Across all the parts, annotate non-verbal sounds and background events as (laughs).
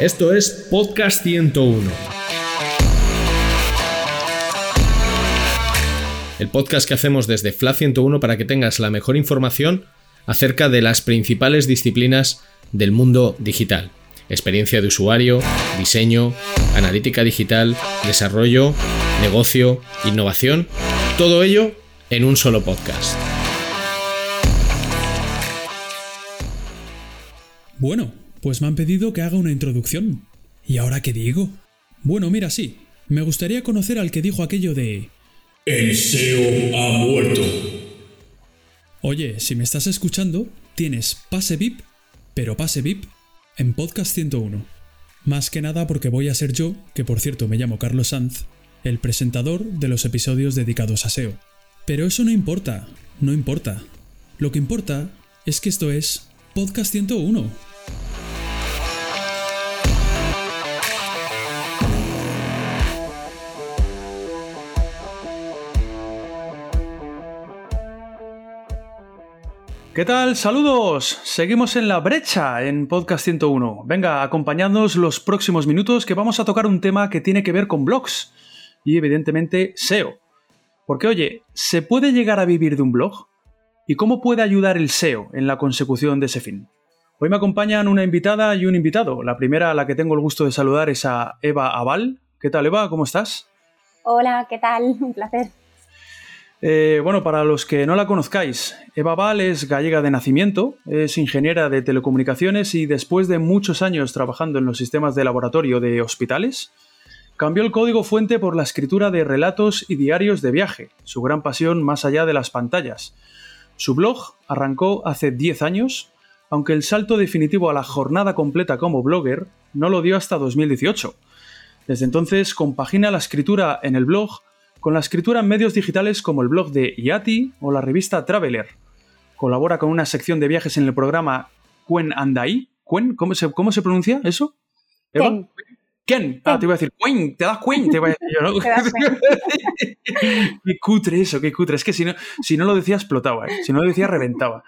Esto es Podcast 101. El podcast que hacemos desde FLA 101 para que tengas la mejor información acerca de las principales disciplinas del mundo digital. Experiencia de usuario, diseño, analítica digital, desarrollo, negocio, innovación, todo ello en un solo podcast. Bueno, pues me han pedido que haga una introducción. ¿Y ahora qué digo? Bueno, mira, sí. Me gustaría conocer al que dijo aquello de... El SEO ha muerto. Oye, si me estás escuchando, tienes pase VIP, pero pase VIP en Podcast 101. Más que nada porque voy a ser yo, que por cierto me llamo Carlos Sanz, el presentador de los episodios dedicados a SEO. Pero eso no importa, no importa. Lo que importa es que esto es Podcast 101. ¿Qué tal? Saludos. Seguimos en la brecha en Podcast 101. Venga, acompañadnos los próximos minutos que vamos a tocar un tema que tiene que ver con blogs y evidentemente SEO. Porque oye, ¿se puede llegar a vivir de un blog? ¿Y cómo puede ayudar el SEO en la consecución de ese fin? Hoy me acompañan una invitada y un invitado. La primera a la que tengo el gusto de saludar es a Eva Aval. ¿Qué tal Eva? ¿Cómo estás? Hola, ¿qué tal? Un placer. Eh, bueno, para los que no la conozcáis, Eva Val es gallega de nacimiento, es ingeniera de telecomunicaciones y después de muchos años trabajando en los sistemas de laboratorio de hospitales, cambió el código fuente por la escritura de relatos y diarios de viaje, su gran pasión más allá de las pantallas. Su blog arrancó hace 10 años, aunque el salto definitivo a la jornada completa como blogger no lo dio hasta 2018. Desde entonces compagina la escritura en el blog con la escritura en medios digitales como el blog de Yati o la revista Traveler. Colabora con una sección de viajes en el programa Cuen Andai. ¿Cuen? ¿Cómo se, cómo se pronuncia eso? Ken. Ah, te iba a decir, Cuen, te das Cuen, te iba a decir yo, ¿no? (laughs) (laughs) qué cutre eso, qué cutre. Es que si no, si no lo decía explotaba, ¿eh? si no lo decía reventaba.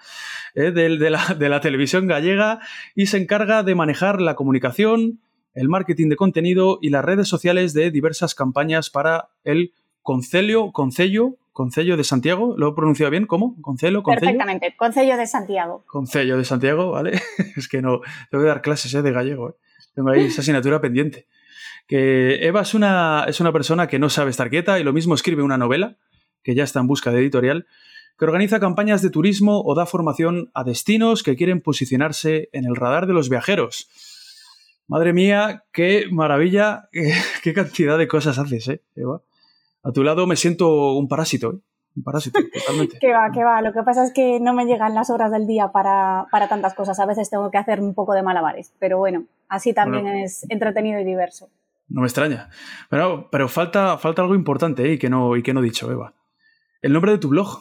¿eh? De, de, la, de la televisión gallega y se encarga de manejar la comunicación, el marketing de contenido y las redes sociales de diversas campañas para el Concelio, Concello, Concello de Santiago, ¿lo he pronunciado bien? ¿Cómo? ¿Concelo? Concello? Perfectamente, Concello de Santiago. Concello de Santiago, ¿vale? (laughs) es que no, tengo que dar clases ¿eh? de gallego, ¿eh? tengo ahí esa asignatura pendiente. Que Eva es una, es una persona que no sabe estar quieta y lo mismo escribe una novela, que ya está en busca de editorial, que organiza campañas de turismo o da formación a destinos que quieren posicionarse en el radar de los viajeros. Madre mía, qué maravilla, (laughs) qué cantidad de cosas haces, ¿eh, Eva? A tu lado me siento un parásito, ¿eh? Un parásito, (laughs) totalmente. que va, que va. Lo que pasa es que no me llegan las horas del día para, para tantas cosas. A veces tengo que hacer un poco de malabares. Pero bueno, así también bueno, es entretenido y diverso. No me extraña. Pero, pero falta, falta algo importante ¿eh? y, que no, y que no he dicho, Eva. El nombre de tu blog.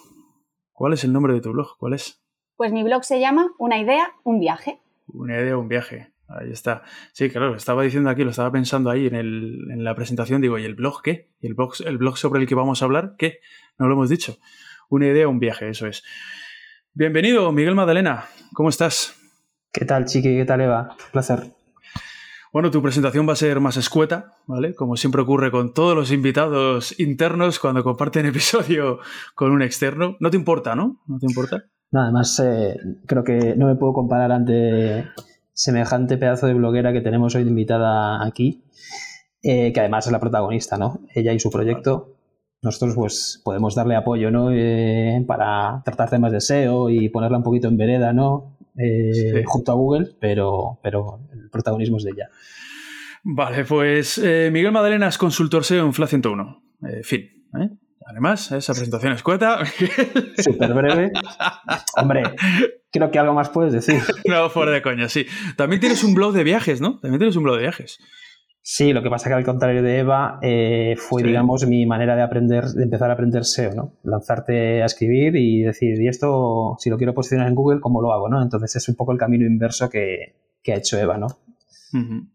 ¿Cuál es el nombre de tu blog? ¿Cuál es? Pues mi blog se llama Una idea, un viaje. Una idea, un viaje. Ahí está. Sí, claro, estaba diciendo aquí, lo estaba pensando ahí en, el, en la presentación, digo, ¿y el blog qué? ¿Y el blog, el blog sobre el que vamos a hablar qué? No lo hemos dicho. Una idea, un viaje, eso es. Bienvenido, Miguel Madalena. ¿Cómo estás? ¿Qué tal, Chiqui? ¿Qué tal, Eva? Un placer. Bueno, tu presentación va a ser más escueta, ¿vale? Como siempre ocurre con todos los invitados internos cuando comparten (laughs) episodio con un externo. No te importa, ¿no? ¿No te importa? No, además, eh, creo que no me puedo comparar ante semejante pedazo de bloguera que tenemos hoy de invitada aquí, eh, que además es la protagonista, ¿no? Ella y su proyecto. Nosotros pues podemos darle apoyo, ¿no? Eh, para tratar temas de SEO y ponerla un poquito en vereda, ¿no? Eh, sí. Junto a Google, pero, pero el protagonismo es de ella. Vale, pues Miguel Madalena es consultor SEO en FLA 101. fin. Además, esa presentación escueta. Súper (laughs) breve. Hombre, creo que algo más puedes decir. (laughs) No, fuera de coña, sí. También tienes un blog de viajes, ¿no? También tienes un blog de viajes. Sí, lo que pasa que al contrario de Eva, eh, fue, sí. digamos, mi manera de aprender, de empezar a aprender SEO, ¿no? Lanzarte a escribir y decir, y esto, si lo quiero posicionar en Google, ¿cómo lo hago, no? Entonces es un poco el camino inverso que, que ha hecho Eva, ¿no? Uh -huh.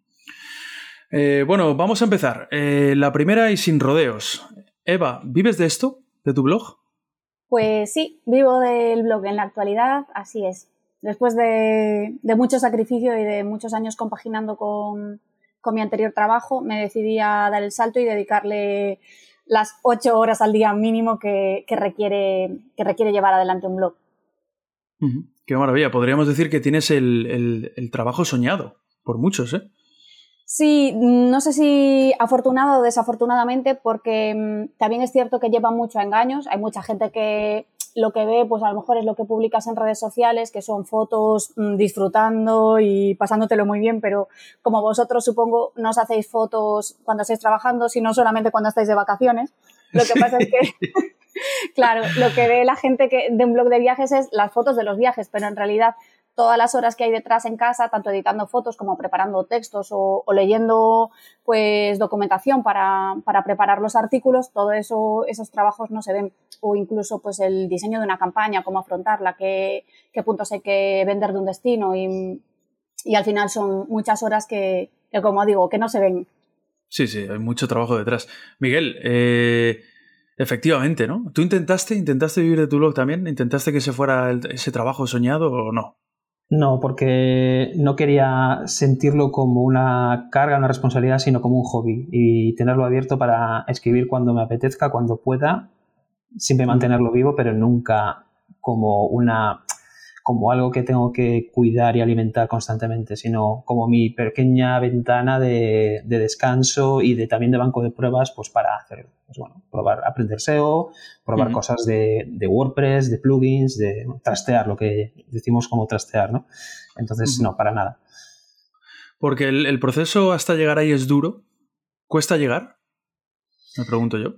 eh, bueno, vamos a empezar. Eh, la primera y sin rodeos. Eva, ¿vives de esto? ¿De tu blog? Pues sí, vivo del blog en la actualidad, así es. Después de, mucho sacrificio y de muchos años compaginando con, mi anterior trabajo, me decidí a dar el salto y dedicarle las ocho horas al día mínimo que, requiere, que requiere llevar adelante un blog. Qué maravilla. Podríamos decir que tienes el, el trabajo soñado por muchos, ¿eh? Sí, no sé si afortunado o desafortunadamente, porque mm, también es cierto que lleva mucho a engaños. Hay mucha gente que lo que ve, pues a lo mejor es lo que publicas en redes sociales, que son fotos mm, disfrutando y pasándotelo muy bien, pero como vosotros supongo no os hacéis fotos cuando estáis trabajando, sino solamente cuando estáis de vacaciones. Lo que pasa es que, (laughs) (laughs) claro, lo que ve la gente que, de un blog de viajes es las fotos de los viajes, pero en realidad todas las horas que hay detrás en casa, tanto editando fotos como preparando textos o, leyendo pues documentación para, preparar los artículos, todo eso, esos trabajos no se ven. O incluso pues el diseño de una campaña, cómo afrontarla, qué, qué puntos hay que vender de un destino y, al final son muchas horas que, como digo, que no se ven. Sí, sí, hay mucho trabajo detrás. Miguel, eh, efectivamente, ¿no? ¿Tú intentaste, intentaste vivir de tu blog también? ¿Intentaste que se fuera ese trabajo soñado o no? No, porque no quería sentirlo como una carga, una responsabilidad, sino como un hobby. Y tenerlo abierto para escribir cuando me apetezca, cuando pueda, siempre mantenerlo vivo, pero nunca como una como algo que tengo que cuidar y alimentar constantemente, sino como mi pequeña ventana de, descanso y de, también de banco de pruebas pues para hacer, pues bueno, probar, aprender SEO, probar cosas de, WordPress, de plugins, de trastear, lo que decimos como trastear, ¿no? Entonces, no, para nada. Porque el, el proceso hasta llegar ahí es duro. ¿Cuesta llegar? Me pregunto yo.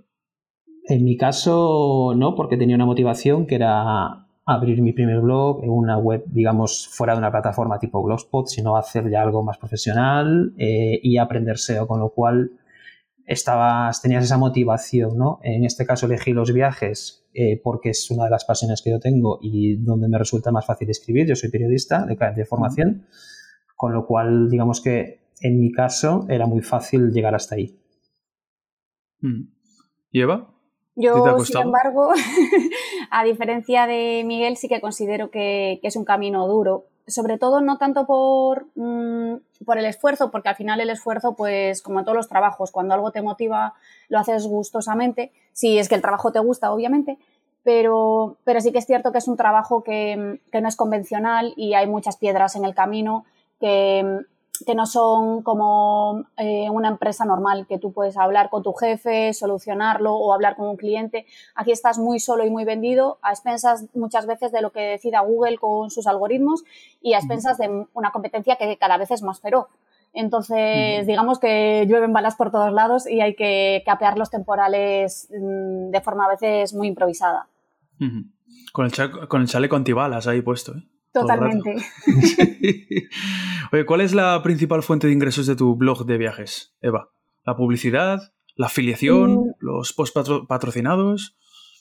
En mi caso, no, porque tenía una motivación que era abrir mi primer blog en una web, digamos, fuera de una plataforma tipo Blogspot, sino hacer ya algo más profesional eh, y aprender SEO, con lo cual estabas, tenías esa motivación, ¿no? En este caso elegí los viajes eh, porque es una de las pasiones que yo tengo y donde me resulta más fácil escribir. Yo soy periodista de, de formación, con lo cual, digamos que en mi caso era muy fácil llegar hasta ahí. ¿Y Eva? Yo, sin embargo, (laughs) a diferencia de Miguel, sí que considero que, es un camino duro. Sobre todo no tanto por, mm, por el esfuerzo, porque al final el esfuerzo, pues como en todos los trabajos, cuando algo te motiva, lo haces gustosamente, si es que el trabajo te gusta, obviamente, pero, pero sí que es cierto que es un trabajo que, que no es convencional y hay muchas piedras en el camino que, que no son como eh, una empresa normal, que tú puedes hablar con tu jefe, solucionarlo o hablar con un cliente. Aquí estás muy solo y muy vendido, a expensas muchas veces de lo que decida Google con sus algoritmos y a expensas de una competencia que cada vez es más feroz. Entonces, digamos que llueven balas por todos lados y hay que capear los temporales mm, de forma a veces muy improvisada. Con el, con el chaleco antibalas ahí puesto. ¿eh? Totalmente. (laughs) Oye, ¿cuál es la principal fuente de ingresos de tu blog de viajes, Eva? ¿La publicidad? ¿La afiliación? Mm. ¿Los post patrocinados?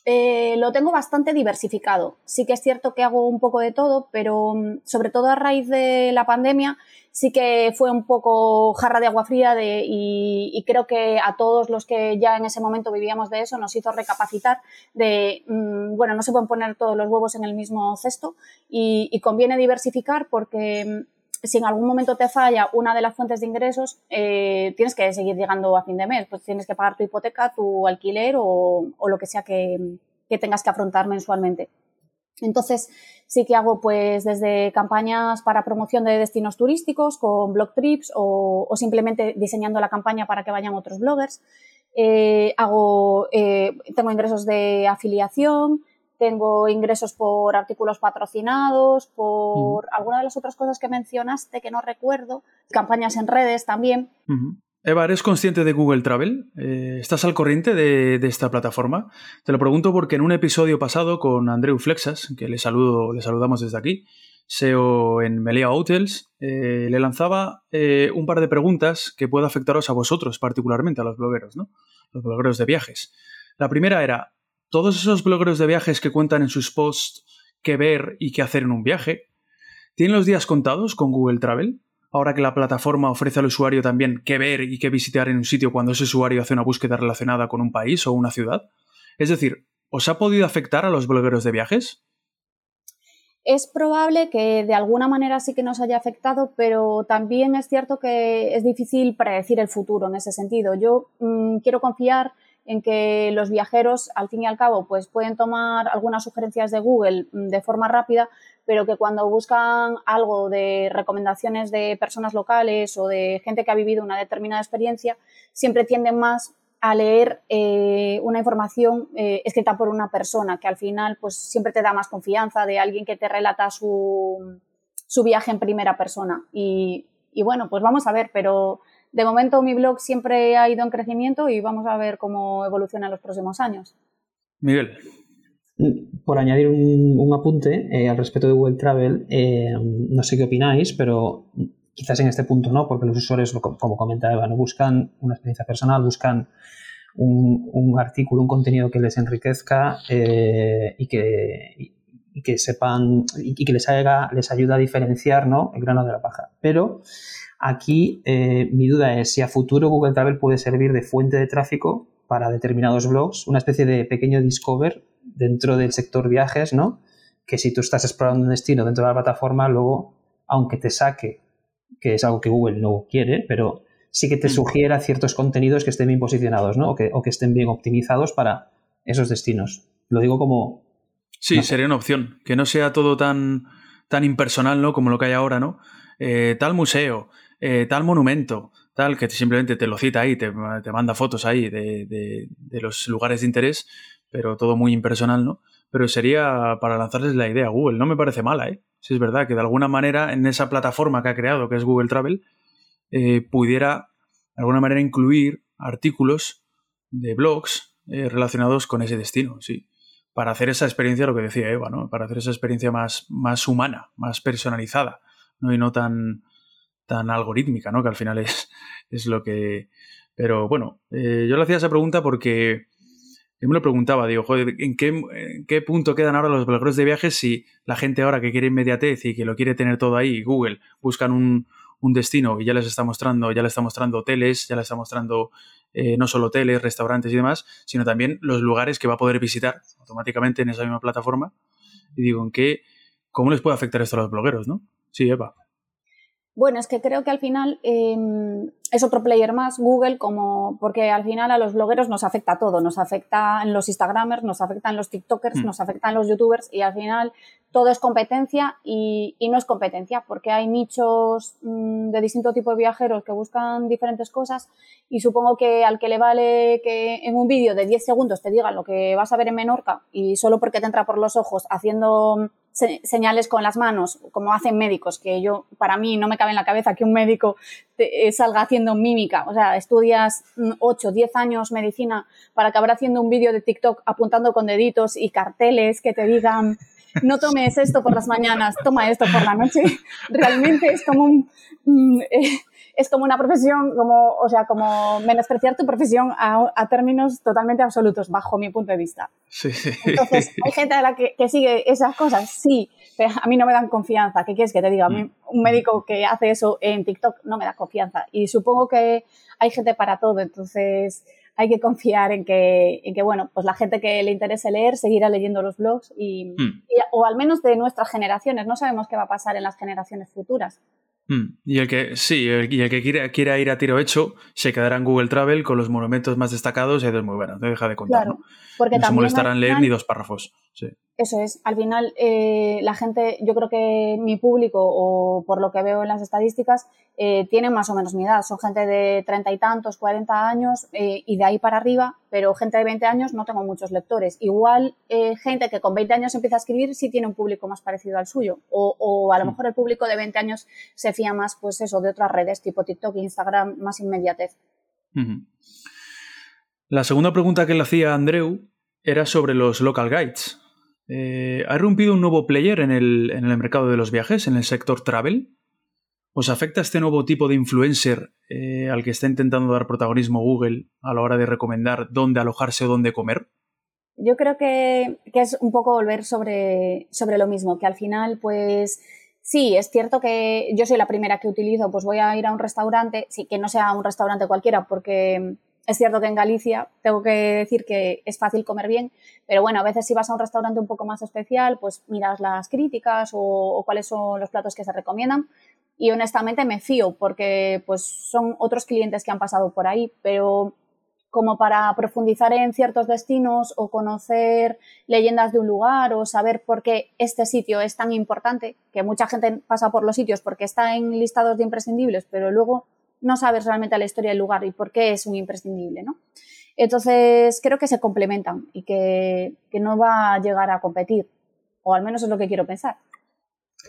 Eh, lo tengo bastante diversificado. Sí que es cierto que hago un poco de todo, pero mm, sobre todo a raíz de la pandemia sí que fue un poco jarra de agua fría y, creo que a todos los que ya en ese momento vivíamos de eso nos hizo recapacitar de, mm, bueno, no se pueden poner todos los huevos en el mismo cesto y, conviene diversificar porque si en algún momento te falla una de las fuentes de ingresos, eh, tienes que seguir llegando a fin de mes, pues tienes que pagar tu hipoteca, tu alquiler o, lo que sea que, tengas que afrontar mensualmente. Entonces, sí que hago pues desde campañas para promoción de destinos turísticos con blog trips o, simplemente diseñando la campaña para que vayan otros bloggers. Eh, hago, eh, tengo ingresos de afiliación, tengo ingresos por artículos patrocinados, por alguna de las otras cosas que mencionaste que no recuerdo, campañas en redes también. Eva, ¿eres consciente de Google Travel? Eh, ¿Estás al corriente de, esta plataforma? Te lo pregunto porque en un episodio pasado con Andreu Flexas, que le, saludo, le saludamos desde aquí, SEO en Melia Hotels, eh, le lanzaba eh, un par de preguntas que puede afectaros a vosotros particularmente, a los blogueros, ¿no? Los blogueros de viajes. La primera era, todos esos blogueros de viajes que cuentan en sus posts qué ver y qué hacer en un viaje, ¿tienen los días contados con Google Travel? Ahora que la plataforma ofrece al usuario también qué ver y qué visitar en un sitio cuando ese usuario hace una búsqueda relacionada con un país o una ciudad. Es decir, ¿os ha podido afectar a los blogueros de viajes? es probable que de alguna manera sí que nos haya afectado, pero también es cierto que es difícil predecir el futuro en ese sentido. Yo mm, quiero confiar en que los viajeros, al fin y al cabo, pues pueden tomar algunas sugerencias de Google mm, de forma rápida, pero que cuando buscan algo de recomendaciones de personas locales o de gente que ha vivido una determinada experiencia, siempre tienden más a leer eh, una información eh, escrita por una persona, que al final pues siempre te da más confianza de alguien que te relata su, su viaje en primera persona. Y, y, bueno, pues vamos a ver, pero de momento mi blog siempre ha ido en crecimiento y vamos a ver cómo evoluciona en los próximos años. Miguel. Por añadir un, apunte eh, al respecto de Google Travel, no sé qué opináis, pero quizás en este punto no, porque los usuarios, como comentaba Eva, no buscan una experiencia personal, buscan un, artículo, un contenido que les enriquezca eh, y, que, que sepan y que les, haga, les ayuda a diferenciar ¿no? el grano de la paja. Pero aquí eh, mi duda es si a futuro Google Travel puede servir de fuente de tráfico para determinados blogs, una especie de pequeño discover dentro del sector viajes, ¿no? Que si tú estás explorando un destino dentro de la plataforma, luego, aunque te saque que es algo que Google no quiere, pero sí que te mm. sugiera ciertos contenidos que estén bien posicionados, ¿no? O que, estén bien optimizados para esos destinos. Lo digo como... Sí, sería una opción. Que no sea todo tan, tan impersonal, ¿no? Como lo que hay ahora, ¿no? Eh, tal museo, eh, tal monumento, tal, que simplemente te lo cita ahí, te, manda fotos ahí de, de, de, los lugares de interés, pero todo muy impersonal, ¿no? Pero sería para lanzarles la idea a Google. No me parece mala, ¿eh? si es verdad que de alguna manera en esa plataforma que ha creado, que es Google Travel, eh, pudiera de alguna manera incluir artículos de blogs eh, relacionados con ese destino, sí. Para hacer esa experiencia, lo que decía Eva, ¿no? Para hacer esa experiencia más, más humana, más personalizada, ¿no? Y no tan, tan algorítmica, ¿no? Que al final es, es lo que. Pero bueno, eh, yo le hacía esa pregunta porque yo me lo preguntaba, digo, joder, ¿en qué, punto quedan ahora los blogueros de viajes si la gente ahora que quiere inmediatez y que lo quiere tener todo ahí, Google, buscan un, destino y ya les está mostrando, ya les está mostrando hoteles, ya les está mostrando eh, no solo hoteles, restaurantes y demás, sino también los lugares que va a poder visitar automáticamente en esa misma plataforma. Y digo, ¿en qué, cómo les puede afectar esto a los blogueros, no? Sí, Eva. Bueno, es que creo que al final em, es otro player más, Google, como porque al final a los blogueros nos afecta todo, nos afecta en los Instagramers, nos afecta en los TikTokers, mm. nos afecta en los YouTubers y al final todo es competencia y, no es competencia porque hay nichos mm, de distinto tipo de viajeros que buscan diferentes cosas y supongo que al que le vale que en un vídeo de 10 segundos te digan lo que vas a ver en Menorca y solo porque te entra por los ojos haciendo señales con las manos, como hacen médicos, que yo, para mí, no me cabe en la cabeza que un médico te, eh, salga haciendo mímica. O sea, estudias 8, mm, 10 años medicina para acabar haciendo un vídeo de TikTok apuntando con deditos y carteles que te digan no tomes esto por las mañanas, toma esto por la noche. (laughs) Realmente es como un, mm, eh, es como una profesión, como, o sea, como menospreciar tu profesión a, términos totalmente absolutos, bajo mi punto de vista. Sí, sí. Entonces, (laughs) hay gente a la que, sigue esas cosas, sí, pero a mí no me dan confianza. ¿Qué quieres que te diga? A mí, mm. un médico que hace eso en TikTok no me da confianza. Y supongo que hay gente para todo, entonces hay que confiar en que, en que, bueno, pues la gente que le interese leer seguirá leyendo los blogs y, mm. o al menos de nuestras generaciones. No sabemos qué va a pasar en las generaciones futuras. Hmm. Y el que, sí, y el que quiera, ir a tiro hecho se quedará en Google Travel con los monumentos más destacados y es muy bueno, no deja de contar. ¿no? Porque no se molestarán leer ni dos párrafos. Sí. Eso es, al final eh, la gente, yo creo que mi público, o por lo que veo en las estadísticas, eh, tienen más o menos mi edad. Son gente de treinta y tantos, cuarenta años eh, y de ahí para arriba, pero gente de 20 años no tengo muchos lectores. Igual gente que con 20 años empieza a escribir sí tiene un público más parecido al suyo. O, a lo mejor el público de 20 años se fía más, pues eso, de otras redes tipo TikTok, Instagram, más inmediatez. La segunda pregunta que le hacía a Andreu era sobre los local guides. Eh, ¿Ha irrumpido un nuevo player en el, mercado de los viajes, en el sector travel? ¿Os afecta este nuevo tipo de influencer eh, al que está intentando dar protagonismo Google a la hora de recomendar dónde alojarse o dónde comer? Yo creo que, es un poco volver sobre, sobre lo mismo, que al final, pues sí, es cierto que yo soy la primera que utilizo, pues voy a ir a un restaurante, sí, que no sea un restaurante cualquiera, porque es cierto que en Galicia tengo que decir que es fácil comer bien, pero bueno, a veces si vas a un restaurante un poco más especial, pues miras las críticas o, cuáles son los platos que se recomiendan. Y honestamente me fío porque pues son otros clientes que han pasado por ahí, pero como para profundizar en ciertos destinos o conocer leyendas de un lugar o saber por qué este sitio es tan importante, que mucha gente pasa por los sitios porque está en listados de imprescindibles, pero luego no sabes realmente la historia del lugar y por qué es un imprescindible, ¿no? Entonces, creo que se complementan y que, que no va a llegar a competir, o al menos es lo que quiero pensar.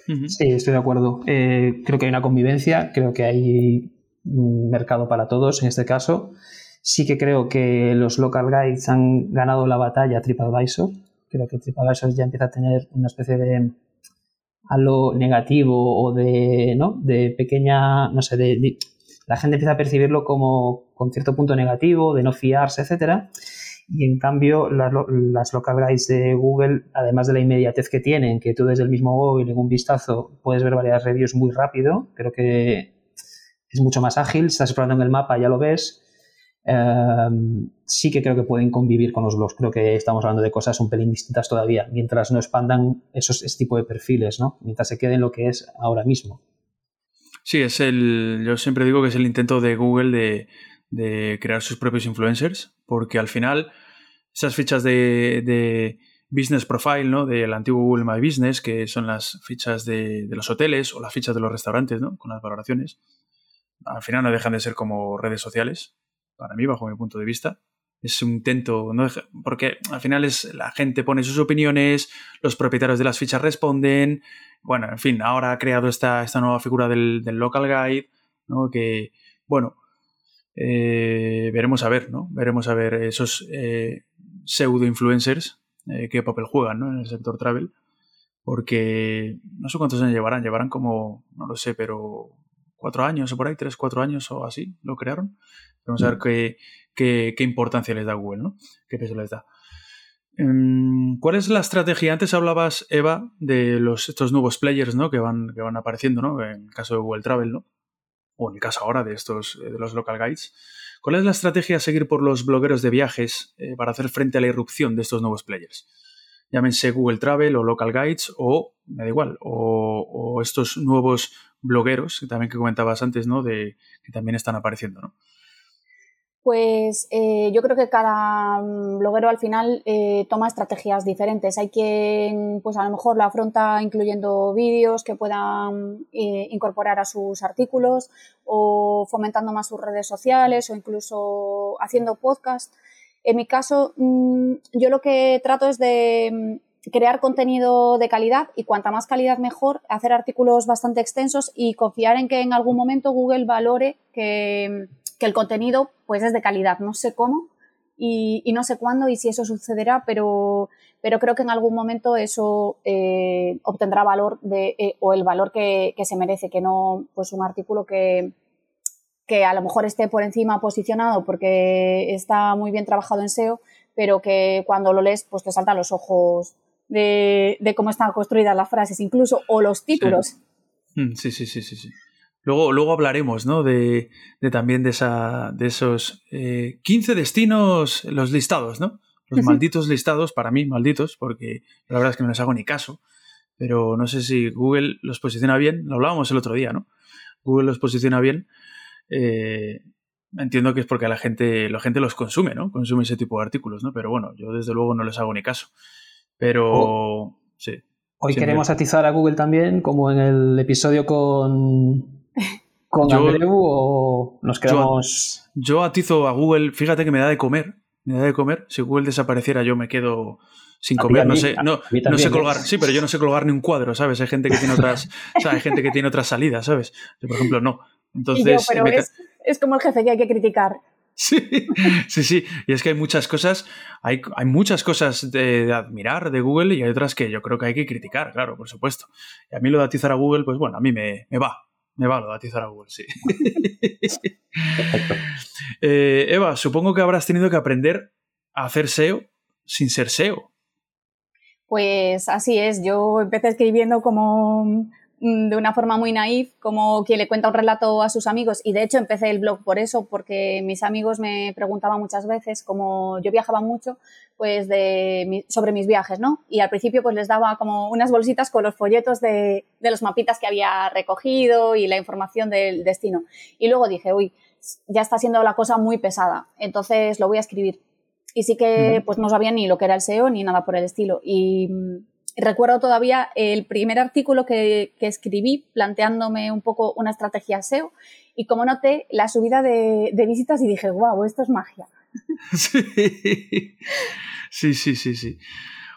Sí, estoy de acuerdo. Eh, creo que hay una convivencia, creo que hay un mercado para todos en este caso. Sí que creo que los local guides han ganado la batalla a TripAdvisor. Creo que TripAdvisor ya empieza a tener una especie de algo negativo o de, ¿no? de pequeña, no sé, de, la gente empieza a percibirlo como con cierto punto negativo, de no fiarse, etcétera. Y en cambio, las, las, local guides de Google, además de la inmediatez que tienen, que tú desde el mismo móvil en un vistazo puedes ver varias reviews muy rápido, creo que es mucho más ágil, estás explorando en el mapa, ya lo ves. Um, sí que creo que pueden convivir con los blogs. Creo que estamos hablando de cosas un pelín distintas todavía, mientras no expandan esos ese tipo de perfiles, ¿no? Mientras se queden lo que es ahora mismo. Sí, es el. Yo siempre digo que es el intento de Google de, de crear sus propios influencers, porque al final esas fichas de, de business profile, ¿no? Del antiguo Google My Business, que son las fichas de, de, los hoteles o las fichas de los restaurantes, ¿no? Con las valoraciones, al final no dejan de ser como redes sociales, para mí, bajo mi punto de vista. Es un intento, ¿no? porque al final es la gente pone sus opiniones, los propietarios de las fichas responden. Bueno, en fin, ahora ha creado esta, esta nueva figura del, del local guide, ¿no? Que, bueno, eh, veremos a ver, ¿no? Veremos a ver esos eh, pseudo influencers eh, qué papel juegan ¿no? en el sector travel, porque no sé cuántos años llevarán, llevarán como, no lo sé, pero cuatro años o por ahí, tres, cuatro años o así, lo crearon. Vamos a ver qué, qué, importancia les da Google, ¿no? Qué peso les da. Em, ¿Cuál es la estrategia? Antes hablabas, Eva, de estos nuevos players ¿no? que, van, que van apareciendo, ¿no? En el caso de Google Travel, ¿no? o en el caso ahora de estos de los local guides, ¿cuál es la estrategia a seguir por los blogueros de viajes eh, para hacer frente a la irrupción de estos nuevos players? Llámense Google Travel o Local Guides o, me da igual, o, o estos nuevos blogueros, que también que comentabas antes, ¿no? De, que también están apareciendo, ¿no? Pues eh, yo creo que cada bloguero al final eh, toma estrategias diferentes. Hay quien, pues a lo mejor la afronta incluyendo vídeos que puedan eh, incorporar a sus artículos o fomentando más sus redes sociales o incluso haciendo podcast. En mi caso, mmm, yo lo que trato es de mm, crear contenido de calidad y cuanta más calidad mejor, hacer artículos bastante extensos y confiar en que en algún momento Google valore que que el contenido pues es de calidad, no sé cómo y, y no sé cuándo y si eso sucederá, pero, pero creo que en algún momento eso eh, obtendrá valor de, eh, o el valor que, que, se merece, que no pues un artículo que, que a lo mejor esté por encima posicionado porque está muy bien trabajado en SEO, pero que cuando lo lees pues te saltan los ojos de, de cómo están construidas las frases incluso o los títulos. Sí, sí, sí, sí. sí, sí. Luego, luego hablaremos, ¿no? De, de también de, esa, de esos eh, 15 destinos, los listados, ¿no? Los malditos listados, para mí, malditos, porque la verdad es que no les hago ni caso. Pero no sé si Google los posiciona bien. Lo hablábamos el otro día, ¿no? Google los posiciona bien. Eh, entiendo que es porque la gente, la gente los consume, ¿no? Consume ese tipo de artículos, ¿no? Pero bueno, yo desde luego no les hago ni caso. Pero oh. sí. Hoy Siempre. queremos atizar a Google también, como en el episodio con ¿Con yo, Andreu o nos quedamos.? Yo, yo, atizo a Google, fíjate que me da de comer. Me da de comer. Si Google desapareciera, yo me quedo sin comer. no sé, no, no sé colgar. Sí, pero yo no sé colgar ni un cuadro, ¿sabes? Hay gente que tiene otras. (laughs) o sea, hay gente que tiene otras salidas, ¿sabes? Yo, por ejemplo, no. Entonces. Yo, pero es, es como el jefe que hay que criticar. Sí, (laughs) sí, sí. Y es que hay muchas cosas, hay, hay muchas cosas de, de, admirar de Google y hay otras que yo creo que hay que criticar, claro, por supuesto. Y a mí lo de atizar a Google, pues bueno, a mí me, me va, me va lo de atizar a Google, sí. (laughs) eh, Eva, supongo que habrás tenido que aprender a hacer SEO sin ser SEO. Pues así es, yo empecé escribiendo como de una forma muy naif, como quien le cuenta un relato a sus amigos. Y de hecho empecé el blog por eso, porque mis amigos me preguntaban muchas veces, como yo viajaba mucho, pues de, sobre mis viajes, ¿no? Y al principio pues les daba como unas bolsitas con los folletos de, de los mapitas que había recogido y la información del destino. Y luego dije, uy, ya está siendo la cosa muy pesada, entonces lo voy a escribir. Y sí que pues no sabía ni lo que era el SEO ni nada por el estilo. Y mm, recuerdo todavía el primer artículo que, escribí planteándome un poco una estrategia SEO y como noté la subida de, visitas y dije, wow, esto es magia. (laughs) Sí, sí, sí, sí.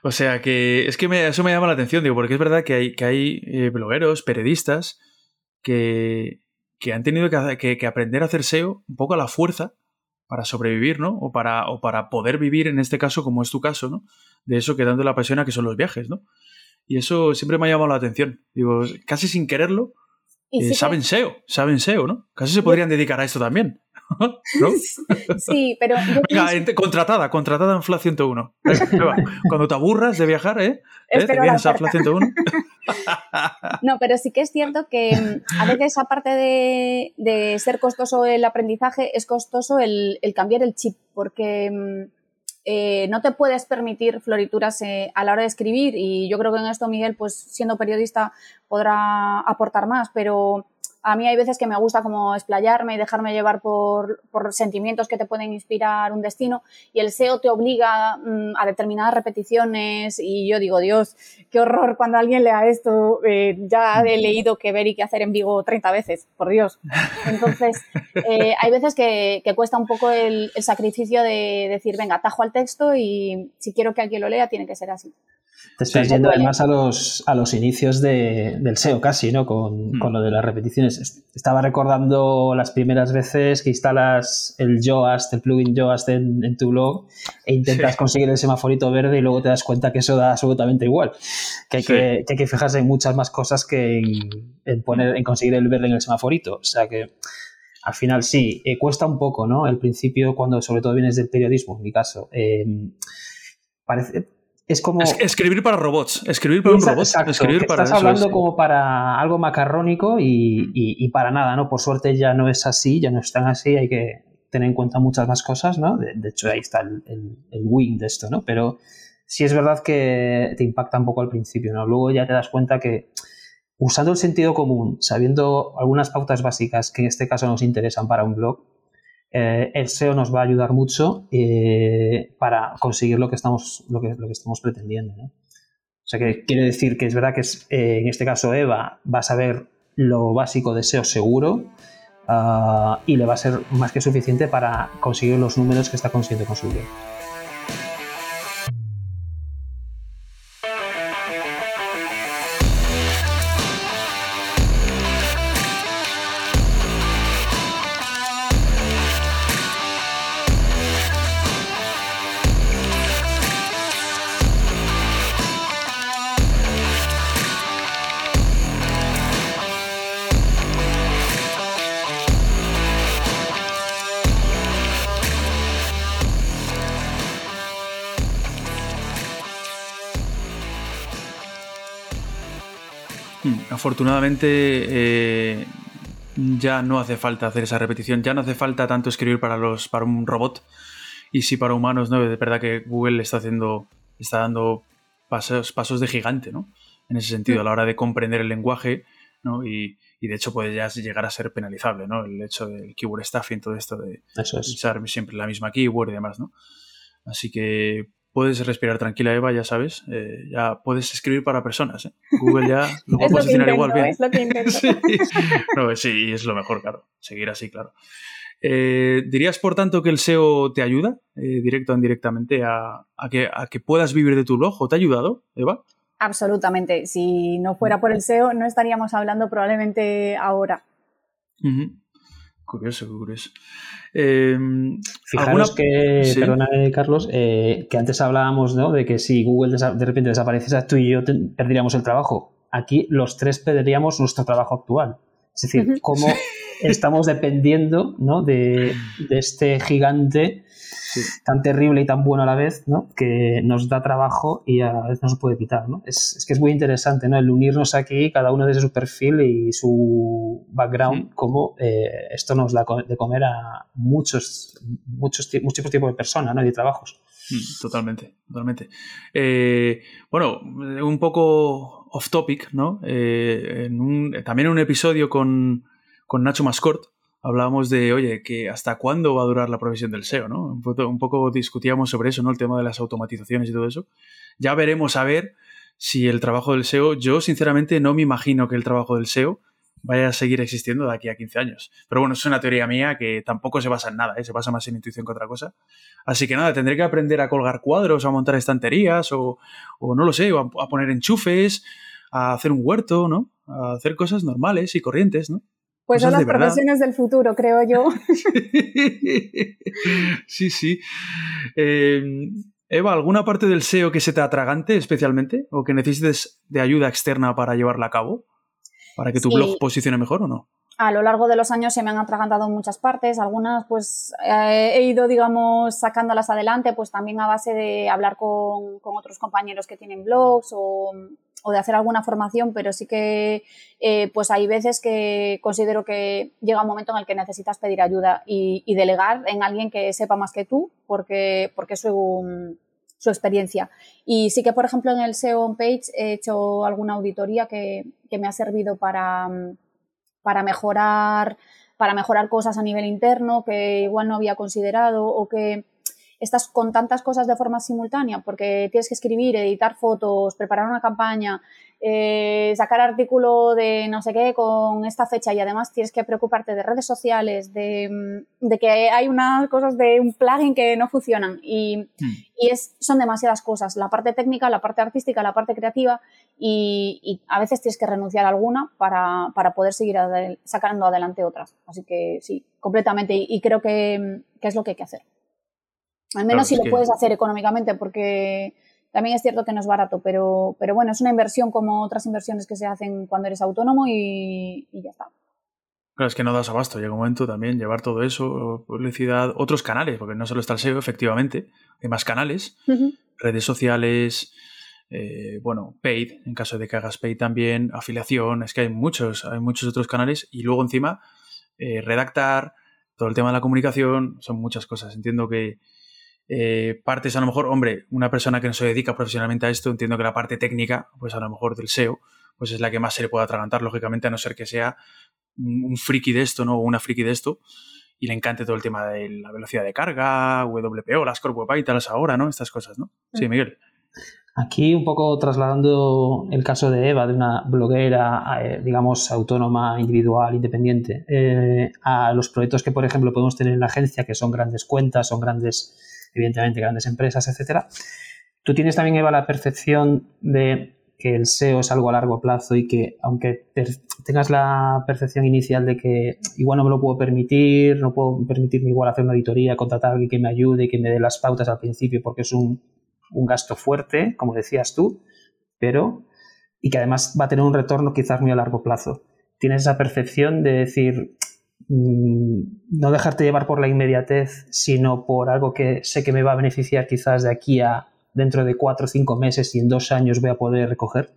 O sea que es que me, eso me llama la atención, digo, porque es verdad que hay, que eh, blogueros, periodistas, que, han tenido que, aprender a hacer SEO un poco a la fuerza para sobrevivir, ¿no? O para poder vivir, en este caso, como es tu caso, ¿no? De eso que tanto la apasiona que son los viajes, ¿no? Y eso siempre me ha llamado la atención. Digo, casi sin quererlo, eh, sí saben que... SEO, saben SEO, ¿no? Casi se podrían dedicar a esto también. (laughs) ¿No? (laughs) Sí, pero. Venga, pienso... contratada, contratada en FLA 101. Cuando te aburras de viajar, ¿eh? ¿Eh? ¿Te vienes a FLA 101? (laughs) no, pero sí que es cierto que mm, a veces, aparte de, de ser costoso el aprendizaje, es costoso el, el cambiar el chip, porque. Eh, no te puedes permitir florituras eh, a la hora de escribir y yo creo que en esto Miguel, pues siendo periodista, podrá aportar más, pero a mí hay veces que me gusta como explayarme y dejarme llevar por, por sentimientos que te pueden inspirar un destino y el SEO te obliga mmm, a determinadas repeticiones y yo digo, Dios, qué horror cuando alguien lea esto, eh, ya he leído que ver y qué hacer en Vigo 30 veces, por Dios. Entonces, (laughs) eh, hay veces que, que, cuesta un poco el, el sacrificio de decir, venga, atajo al texto y si quiero que alguien lo lea, tiene que ser así. Te estás yendo además a los, a los inicios de, del SEO casi, ¿no? Con, mm. con, lo de las repeticiones. Estaba recordando las primeras veces que instalas el Yoast, el plugin Yoast en, en tu blog e intentas sí. conseguir el semaforito verde y luego te das cuenta que eso da absolutamente igual. Que hay, sí. que, que, hay que fijarse en muchas más cosas que en, en, poner, en conseguir el verde en el semaforito. O sea que al final sí, eh, cuesta un poco, ¿no? El principio cuando sobre todo vienes del periodismo, en mi caso. Eh, parece es como... Es, escribir para robots, escribir para un robot. Exacto, escribir para estás hablando es... como para algo macarrónico y, y, y, para nada, ¿no? Por suerte ya no es así, ya no es tan así, hay que tener en cuenta muchas más cosas, ¿no? De, de hecho, ahí está el, el, el, wing de esto, ¿no? Pero sí es verdad que te impacta un poco al principio, ¿no? Luego ya te das cuenta que usando el sentido común, sabiendo algunas pautas básicas que en este caso nos interesan para un blog, eh, el SEO nos va a ayudar mucho eh, para conseguir lo que estamos, lo que, lo que estamos pretendiendo. O sea que quiere decir que es verdad que es, eh, en este caso Eva va a saber lo básico de SEO seguro uh, y le va a ser más que suficiente para conseguir los números que está consiguiendo con su blog. Afortunadamente eh, ya no hace falta hacer esa repetición, ya no hace falta tanto escribir para los para un robot y sí para humanos, ¿no? De verdad que Google está haciendo está dando pasos, pasos de gigante, ¿no? En ese sentido, a la hora de comprender el lenguaje, ¿no? Y, y de hecho puede ya llegar a ser penalizable, ¿no? El hecho del keyword stuffing, todo esto de es. usar siempre la misma keyword y demás, ¿no? Así que puedes respirar tranquila, Eva, ya sabes. Eh, ya puedes escribir para personas. ¿eh? Google ya (laughs) lo va a posicionar intento, igual bien. Es lo que intento. (laughs) sí. No, sí, es lo mejor, claro. Seguir así, claro. Eh, ¿Dirías, por tanto, que el SEO te ayuda, eh, directo o indirectamente, a, a, que, a que puedas vivir de tu blog? ¿O te ha ayudado, Eva? Absolutamente. Si no fuera por el SEO, no estaríamos hablando probablemente ahora. Uh -huh. Curioso, curioso. Eh, Fijaros ¿alguna... que, sí. perdona, Carlos, eh, que antes hablábamos ¿no? de que si Google de repente desapareciese, tú y yo perderíamos el trabajo. Aquí los tres perderíamos nuestro trabajo actual. Es decir, uh -huh. cómo (laughs) estamos dependiendo ¿no? de, de este gigante tan terrible y tan bueno a la vez, ¿no? que nos da trabajo y a la vez nos puede quitar. ¿no? Es, es, que es muy interesante ¿no? el unirnos aquí, cada uno desde su perfil y su background, como eh, esto nos da de comer a muchos, muchos, muchos tipos de personas ¿no? y de trabajos. Mm, totalmente, totalmente. Eh, bueno, un poco off topic, ¿no? Eh, en un, también en un episodio con, con Nacho Mascort, hablábamos de, oye, que hasta cuándo va a durar la profesión del SEO, ¿no? Un poco, discutíamos sobre eso, ¿no? El tema de las automatizaciones y todo eso. Ya veremos a ver si el trabajo del SEO, yo sinceramente no me imagino que el trabajo del SEO vaya a seguir existiendo de aquí a 15 años. Pero bueno, es una teoría mía que tampoco se basa en nada, ¿eh? se basa más en intuición que otra cosa. Así que nada, tendré que aprender a colgar cuadros, a montar estanterías o, o no lo sé, a, a poner enchufes, a hacer un huerto, ¿no? A hacer cosas normales y corrientes, ¿no? Pues son las profesiones del futuro, creo yo. (laughs) sí, sí. Eh, Eva, ¿alguna parte del SEO que se te atragante especialmente o que necesites de ayuda externa para llevarla a cabo? ¿Para que tu blog posicione mejor o no? a lo largo de los años se me han atragantado muchas partes, algunas pues eh, he ido, digamos, sacándolas adelante, pues también a base de hablar con, con otros compañeros que tienen blogs o, o, de hacer alguna formación, pero sí que eh, pues hay veces que considero que llega un momento en el que necesitas pedir ayuda y, delegar en alguien que sepa más que tú, porque, porque su, su experiencia. Y sí que, por ejemplo, en el SEO on page he hecho alguna auditoría que, que me ha servido para para mejorar, para mejorar cosas a nivel interno que igual no había considerado o que estás con tantas cosas de forma simultánea porque tienes que escribir, editar fotos, preparar una campaña, eh, sacar artículo de no sé qué con esta fecha y además tienes que preocuparte de redes sociales, de, mm, de que hay unas cosas de un plugin que no funcionan y, hmm. y es, son demasiadas cosas, la parte técnica, la parte artística, la parte creativa y, y a veces tienes que renunciar a alguna para, para poder seguir sacando adelante otras. Así que sí, completamente y, creo que, que, es lo que hay que hacer. Al menos si lo puedes hacer económicamente porque también es cierto que no es barato, pero, pero bueno, es una inversión como otras inversiones que se hacen cuando eres autónomo y, y ya está. Claro, es que no das abasto. Llega un momento también llevar todo eso, publicidad, otros canales, porque no solo está el SEO, efectivamente, hay más canales, redes sociales, eh, bueno, paid, en caso de que hagas paid también, afiliación, es que hay muchos, hay muchos otros canales y luego encima eh, redactar, todo el tema de la comunicación, son muchas cosas. Entiendo que, eh, partes a lo mejor, hombre, una persona que no se dedica profesionalmente a esto, entiendo que la parte técnica, pues a lo mejor del SEO, pues es la que más se le puede atragantar, lógicamente, a no ser que sea un, friki de esto, ¿no? O una friki de esto, y le encante todo el tema de la velocidad de carga, WPO, las Core Web Vitals ahora, ¿no? Estas cosas, ¿no? Sí, mm. Miguel. Aquí un poco trasladando el caso de Eva, de una bloguera, eh, digamos, autónoma, individual, independiente, eh, a los proyectos que, por ejemplo, podemos tener en la agencia, que son grandes cuentas, son grandes evidentemente grandes empresas, etcétera. Tú tienes también, Eva, la percepción de que el SEO es algo a largo plazo y que aunque tengas la percepción inicial de que igual no me lo puedo permitir, no puedo permitirme igual hacer una auditoría, contratar a alguien que me ayude, que me dé las pautas al principio porque es un, un gasto fuerte, como decías tú, pero y que además va a tener un retorno quizás muy a largo plazo. Tienes esa percepción de decir, no dejarte llevar por la inmediatez, sino por algo que sé que me va a beneficiar quizás de aquí a dentro de cuatro o cinco meses y en dos años voy a poder recoger?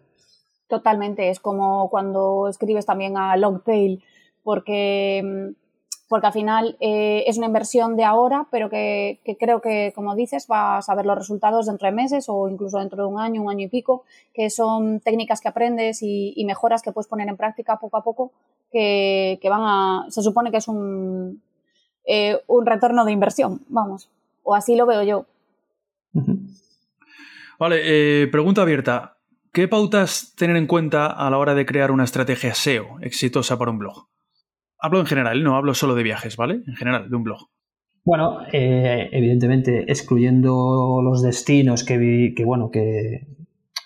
Totalmente, es como cuando escribes también a Longtail, porque mm, porque al final eh, es una inversión de ahora, pero que, creo que, como dices, vas a ver los resultados dentro de meses o incluso dentro de un año, un año y pico, que son técnicas que aprendes y, mejoras que puedes poner en práctica poco a poco, que, van a, se supone que es un, eh, un retorno de inversión, vamos, o así lo veo yo. Vale, eh, pregunta abierta. ¿Qué pautas tener en cuenta a la hora de crear una estrategia SEO exitosa para un blog? Hablo en general, no hablo solo de viajes, ¿vale? En general, de un blog. Bueno, eh, evidentemente, excluyendo los destinos que, que, bueno, que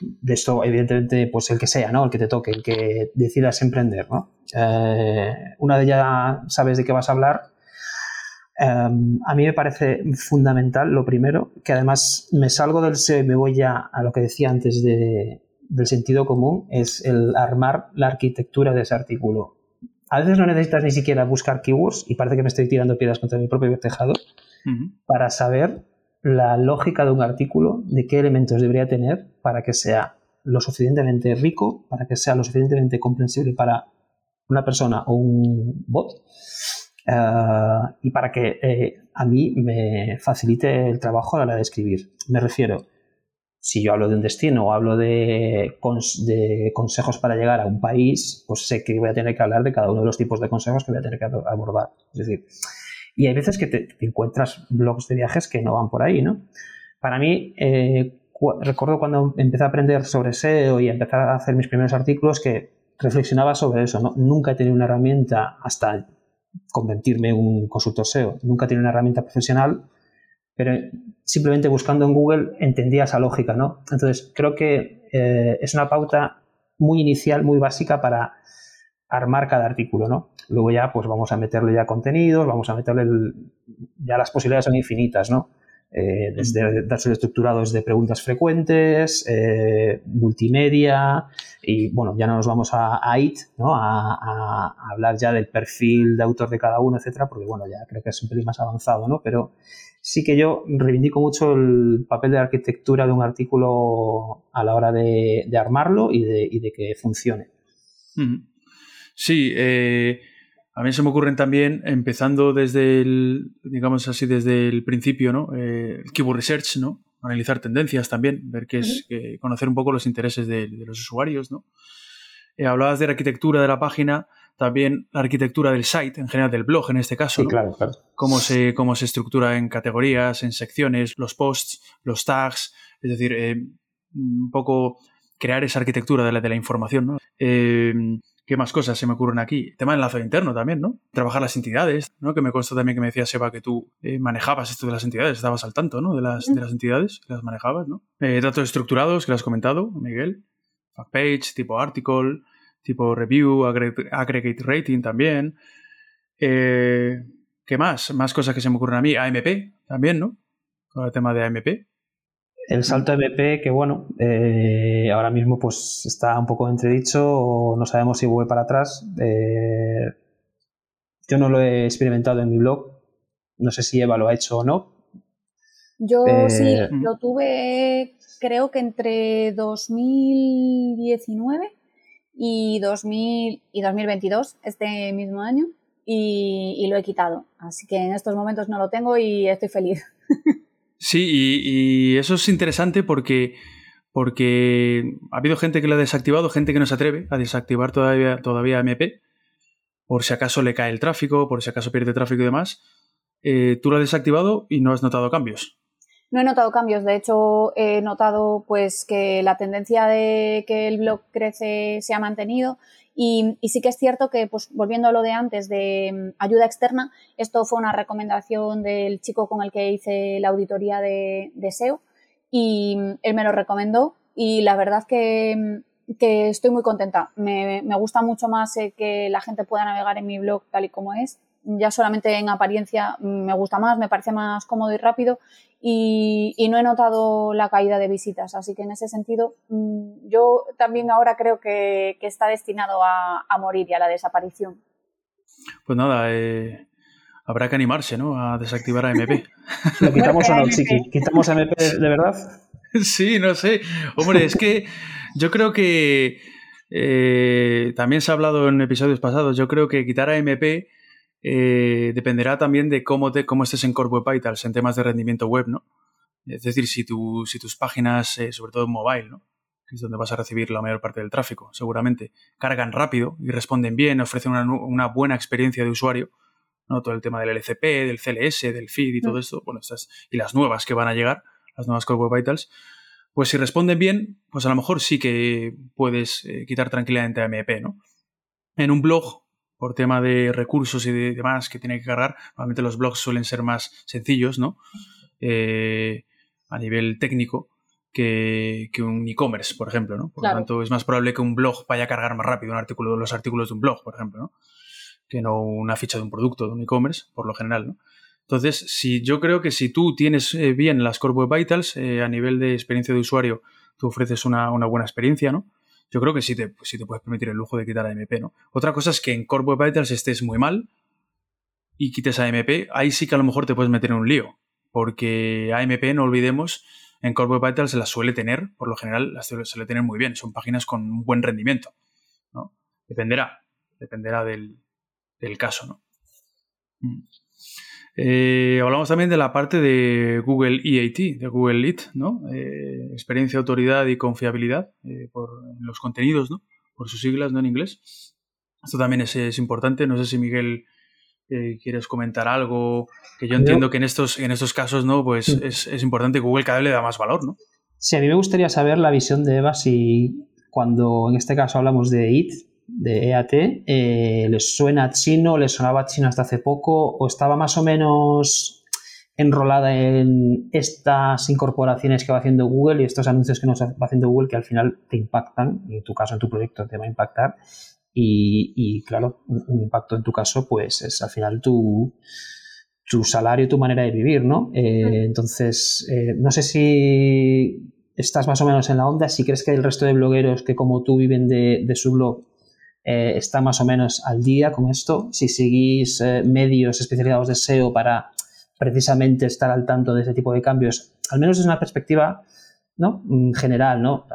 de esto, evidentemente, pues el que sea, ¿no? El que te toque, el que decidas emprender, ¿no? Eh, una de ellas sabes de qué vas a hablar. Em, a mí me parece fundamental, lo primero, que además me salgo del SEO y me voy ya a lo que decía antes de, del sentido común, es el armar la arquitectura de ese artículo a veces no necesitas ni siquiera buscar keywords, y parece que me estoy tirando piedras contra mi propio tejado, para saber la lógica de un artículo, de qué elementos debería tener para que sea lo suficientemente rico, para que sea lo suficientemente comprensible para una persona o un bot, eh, y para que eh, a mí me facilite el trabajo a la hora de escribir. Me refiero, si yo hablo de un destino o hablo de, de, consejos para llegar a un país, pues sé que voy a tener que hablar de cada uno de los tipos de consejos que voy a tener que abordar. Es decir, y hay veces que te, encuentras blogs de viajes que no van por ahí, ¿no? Para mí, eh, recuerdo cuando empecé a aprender sobre SEO y empezar a hacer mis primeros artículos que reflexionaba sobre eso, ¿no? Nunca he tenido una herramienta hasta convertirme en un consultor SEO, nunca he tenido una herramienta profesional, pero simplemente buscando en Google entendía esa lógica, ¿no? Entonces, creo que eh, es una pauta muy inicial, muy básica para armar cada artículo, ¿no? Luego ya pues vamos a meterle ya contenidos, vamos a meterle ya las posibilidades son infinitas, ¿no? Eh, desde datos estructurados de preguntas frecuentes, eh, multimedia y bueno, ya no nos vamos a, IT, ¿no? A, hablar ya del perfil de autor de cada uno, etcétera, porque bueno, ya creo que es un pelín más avanzado, ¿no? Pero sí que yo reivindico mucho el papel de la arquitectura de un artículo a la hora de, armarlo y de, que funcione. Sí, eh, a mí se me ocurren también, empezando desde el, digamos así, desde el principio, ¿no? Eh, el keyword research, ¿no? Analizar tendencias también, ver qué es, conocer un poco los intereses de, los usuarios, ¿no? Eh, hablabas de la arquitectura de la página, también la arquitectura del site, en general del blog en este caso. Sí, claro, claro. Cómo se, cómo se estructura en categorías, en secciones, los posts, los tags, es decir, un poco crear esa arquitectura de la, de la información, ¿no? ¿Qué más cosas se me ocurren aquí? Tema de enlace interno también, ¿no? Trabajar las entidades, ¿no? Que me consta también que me decía Seba que tú eh, manejabas esto de las entidades, estabas al tanto, ¿no? De las, de las entidades que las manejabas, ¿no? Eh, datos estructurados, que lo has comentado, Miguel. page, tipo article, tipo review, aggregate rating también. Eh, ¿Qué más? Más cosas que se me ocurren a mí. AMP también, ¿no? Con el tema de AMP. El salto MP, que bueno, eh, ahora mismo pues está un poco entredicho, no sabemos si vuelve para atrás. Eh, yo no lo he experimentado en mi blog, no sé si Eva lo ha hecho o no. Yo eh, sí, lo tuve creo que entre 2019 y, 2000, y 2022, este mismo año, y, y lo he quitado. Así que en estos momentos no lo tengo y estoy feliz. (laughs) Sí, y, eso es interesante porque, porque ha habido gente que lo ha desactivado, gente que no se atreve a desactivar todavía, todavía MP, por si acaso le cae el tráfico, por si acaso pierde tráfico y demás. Eh, tú lo has desactivado y no has notado cambios. No he notado cambios, de hecho he notado pues que la tendencia de que el blog crece se ha mantenido y, sí que es cierto que, pues, volviendo a lo de antes de mm, ayuda externa, esto fue una recomendación del chico con el que hice la auditoría de, SEO y mm, él me lo recomendó y la verdad que, mm, que estoy muy contenta. Me, me gusta mucho más eh, que la gente pueda navegar en mi blog tal y como es ya solamente en apariencia me gusta más, me parece más cómodo y rápido y, no he notado la caída de visitas. Así que en ese sentido, mm, yo también ahora creo que, está destinado a, morir y a la desaparición. Pues nada, eh, habrá que animarse, ¿no? A desactivar a MP. (laughs) ¿Lo quitamos o no, Chiqui? ¿Quitamos a MP de verdad? (laughs) Sí, no sé. Hombre, es que yo creo que eh, también se ha hablado en episodios pasados. Yo creo que quitar a MP eh, dependerá también de cómo, te, cómo estés en Core Web Vitals en temas de rendimiento web, ¿no? Es decir, si, tu, si tus páginas, eh, sobre todo en mobile, ¿no? que es donde vas a recibir la mayor parte del tráfico, seguramente, cargan rápido y responden bien, ofrecen una, buena experiencia de usuario, ¿no? Todo el tema del LCP, del CLS, del feed y todo mm. esto, bueno, estas, y las nuevas que van a llegar, las nuevas Core Web Vitals, pues si responden bien, pues a lo mejor sí que puedes eh, quitar tranquilamente a MP, ¿no? En un blog por tema de recursos y de demás que tiene que cargar. Normalmente los blogs suelen ser más sencillos, ¿no? Eh, a nivel técnico que, un e-commerce, por ejemplo, ¿no? Por lo tanto, es más probable que un blog vaya a cargar más rápido un artículo, los artículos de un blog, por ejemplo, ¿no? Que no una ficha de un producto, de un e-commerce, por lo general, ¿no? Entonces, si yo creo que si tú tienes eh, bien las Core Web Vitals, eh, a nivel de experiencia de usuario, tú ofreces una, una buena experiencia, ¿no? Yo creo que sí te, sí te puedes permitir el lujo de quitar AMP, ¿no? Otra cosa es que en Core Web Vitals estés muy mal y quites AMP, ahí sí que a lo mejor te puedes meter en un lío, porque AMP, no olvidemos, en Core Web Vitals las suele tener, por lo general las suele tener muy bien, son páginas con un buen rendimiento, ¿no? Dependerá, dependerá del, del caso, ¿no? Eh, hablamos también de la parte de Google EAT, de Google Lead, ¿no? Eh, experiencia, autoridad y confiabilidad eh, por los contenidos, ¿no? Por sus siglas, ¿no? En inglés. Esto también es, importante. No sé si Miguel quieres comentar algo. Que yo entiendo que en estos, en estos casos, ¿no? Pues es, es, importante. Google cada vez le da más valor, ¿no? Sí, a mí me gustaría saber la visión de Eva si cuando en este caso hablamos de IT, de EAT, eh, ¿les suena chino? ¿Les sonaba chino hasta hace poco? ¿O estaba más o menos enrolada en estas incorporaciones que va haciendo Google y estos anuncios que nos va haciendo Google que al final te impactan? En tu caso, en tu proyecto te va a impactar. Y, claro, un, impacto en tu caso, pues es al final tu, tu salario, tu manera de vivir, ¿no? Eh, entonces, eh, no sé si estás más o menos en la onda, si crees que el resto de blogueros que como tú viven de, de su blog eh, está más o menos al día con esto. Si seguís eh, medios especializados de SEO para precisamente estar al tanto de ese tipo de cambios, al menos desde una perspectiva ¿no? Mm, general, ¿no?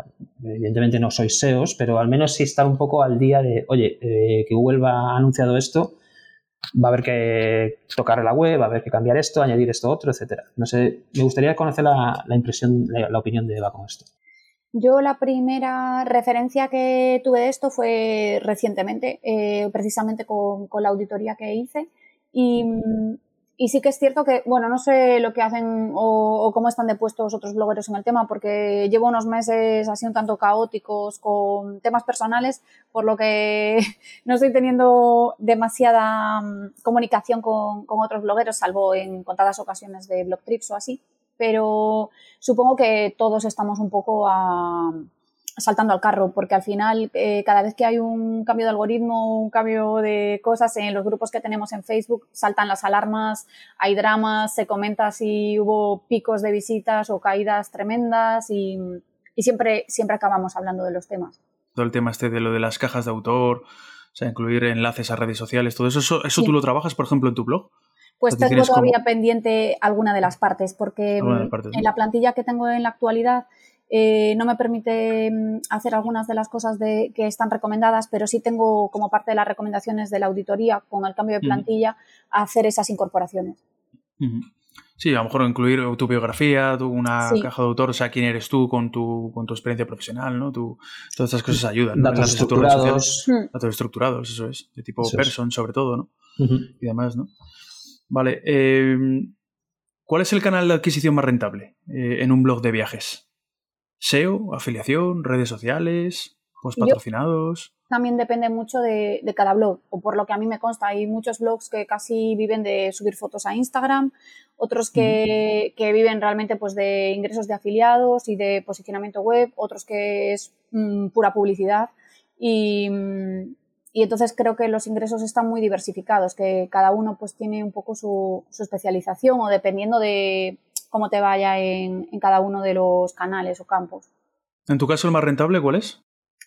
Evidentemente no sois SEOs, pero al menos sí estar un poco al día de, oye, eh, que Google ha anunciado esto, va a haber que tocar la web, va a haber que cambiar esto, añadir esto otro, etcétera. No sé, me gustaría conocer la, impresión, la opinión de Eva con esto. Yo la primera referencia que tuve de esto fue recientemente, eh, precisamente con, la auditoría que hice. Y, sí que es cierto que, bueno, no sé lo que hacen o, cómo están depuestos otros blogueros en el tema, porque llevo unos meses así un tanto caóticos con temas personales, por lo que (laughs) no estoy teniendo demasiada mm, comunicación con, con otros blogueros, salvo en contadas ocasiones de blog trips o así pero supongo que todos estamos un poco saltando al carro, porque al final eh, cada vez que hay un cambio de algoritmo, un cambio de cosas en los grupos que tenemos en Facebook, saltan las alarmas, hay dramas, se comenta si hubo picos de visitas o caídas tremendas y, siempre, siempre acabamos hablando de los temas. Todo el tema este de lo de las cajas de autor, o sea, incluir enlaces a redes sociales, todo eso, ¿eso, tú lo trabajas, por ejemplo, en tu blog? Pues tengo todavía pendiente alguna de las partes, porque mm, en la plantilla que tengo en la actualidad eh, no me permite mm, hacer algunas de las cosas de, que están recomendadas, pero sí tengo como parte de las recomendaciones de la auditoría con el cambio de plantilla hacer esas incorporaciones. Sí, a lo mejor incluir tu biografía, tu, una caja de autor, o sea, quién eres tú con tu, con tu experiencia profesional, ¿no? todas estas cosas ayudan. Datos estructurados. Datos estructurados, eso es. De tipo person, sobre todo, ¿no? Y demás, ¿no? Vale. Em, ¿Cuál es el canal de adquisición más rentable eh, en un blog de viajes? ¿SEO, afiliación, redes sociales, post patrocinados? también depende mucho de, cada blog, o por lo que a mí me consta. Hay muchos blogs que casi viven de subir fotos a Instagram, otros que, viven realmente pues, de ingresos de afiliados y de posicionamiento web, otros que es mm, pura publicidad. Y, mm, y entonces creo que los ingresos están muy diversificados, que cada uno pues tiene un poco su, especialización o dependiendo de cómo te vaya en, cada uno de los canales o campos. ¿En tu caso el más rentable cuál es?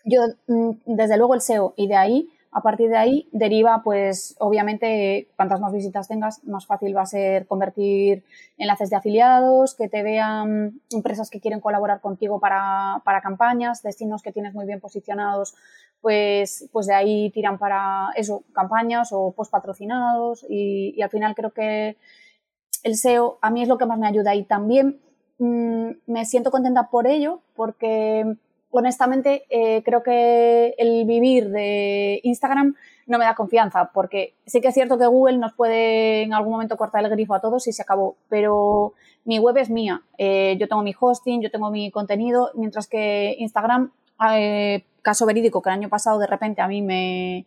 Yo, mm, desde luego el SEO y de ahí, a partir de ahí deriva pues obviamente cuantas más visitas tengas, más fácil va a ser convertir enlaces de afiliados, que te vean empresas que quieren colaborar contigo para, para campañas, destinos que tienes muy bien posicionados pues, pues de ahí tiran para eso, campañas o post patrocinados y, al final creo que el SEO a mí es lo que más me ayuda y también mm, me siento contenta por ello porque honestamente eh, creo que el vivir de Instagram no me da confianza porque sí que es cierto que Google nos puede en algún momento cortar el grifo a todos y se acabó, pero mi web es mía, eh, yo tengo mi hosting, yo tengo mi contenido, mientras que Instagram eh, caso verídico que el año pasado de repente a mí me,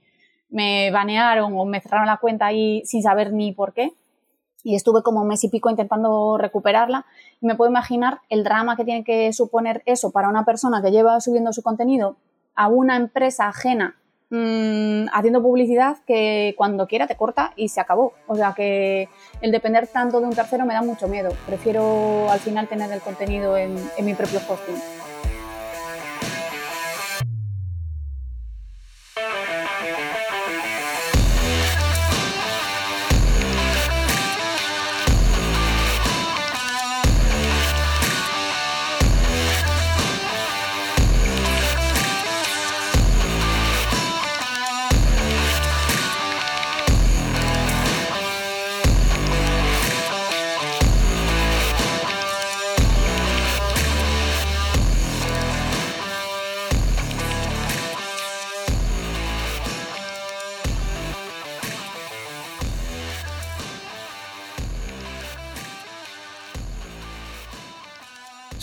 me banearon o me cerraron la cuenta ahí sin saber ni por qué. Y estuve como un mes y pico intentando recuperarla. Y me puedo imaginar el drama que tiene que suponer eso para una persona que lleva subiendo su contenido a una empresa ajena mm, haciendo publicidad que cuando quiera te corta y se acabó. O sea que el depender tanto de un tercero me da mucho miedo. Prefiero al final tener el contenido en, en mi propio hosting.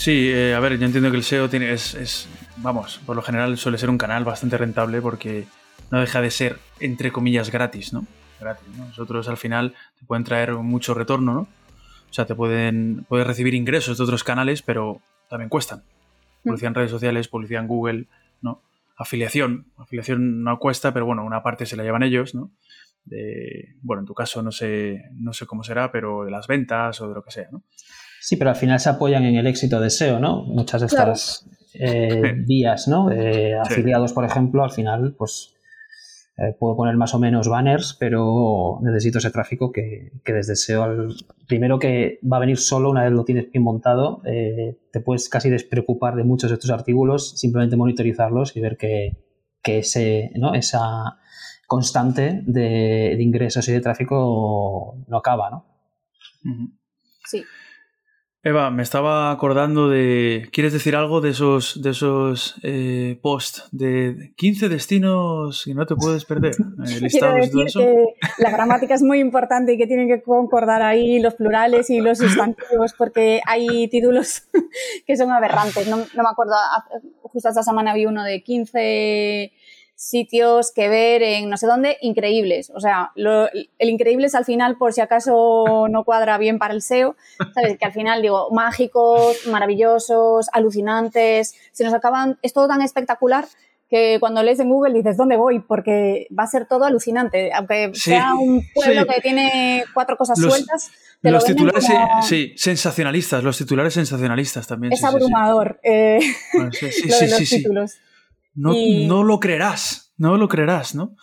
Sí, eh, a ver, yo entiendo que el SEO tiene, es, es, vamos, por lo general suele ser un canal bastante rentable porque no deja de ser, entre comillas, gratis, ¿no? Gratis, ¿no? Nosotros al final te pueden traer mucho retorno, ¿no? O sea, te pueden, puedes recibir ingresos de otros canales, pero también cuestan. Publicidad en redes sociales, publicidad en Google, ¿no? Afiliación. Afiliación no cuesta, pero bueno, una parte se la llevan ellos, ¿no? De, bueno, en tu caso no sé, no sé cómo será, pero de las ventas o de lo que sea, ¿no? Sí, pero al final se apoyan en el éxito de SEO, ¿no? Muchas de estas eh, vías, ¿no? Eh, afiliados, por ejemplo, al final, pues eh, puedo poner más o menos banners, pero necesito ese tráfico que, que desde SEO, al, primero que va a venir solo una vez lo tienes bien montado, eh, te puedes casi despreocupar de muchos de estos artículos, simplemente monitorizarlos y ver que, que ese, ¿no? esa constante de, de ingresos y de tráfico no acaba, ¿no? Sí. Eva, me estaba acordando de. ¿Quieres decir algo de esos, de esos eh, posts de 15 destinos que no te puedes perder? (laughs) Eh, Quiero decir que la gramática es muy importante y que tienen que concordar ahí los plurales y los sustantivos porque hay títulos (laughs) que son aberrantes. No, no me acuerdo, justo esta semana vi uno de 15 sitios que ver en no sé dónde, increíbles. O sea, lo, el increíble es al final, por si acaso (laughs) no cuadra bien para el SEO, ¿sabes? Que al final digo, mágicos, maravillosos, alucinantes, se nos acaban, es todo tan espectacular que cuando lees en Google dices, ¿dónde voy? Porque va a ser todo alucinante. Aunque sí, sea un pueblo sí. que tiene cuatro cosas los, sueltas. Los lo titulares, como... sí, sensacionalistas, los titulares sensacionalistas también. Es sí, abrumador eh, bueno, sí, (laughs) lo de los títulos. No, y... no, lo creerás, no lo creerás, ¿no?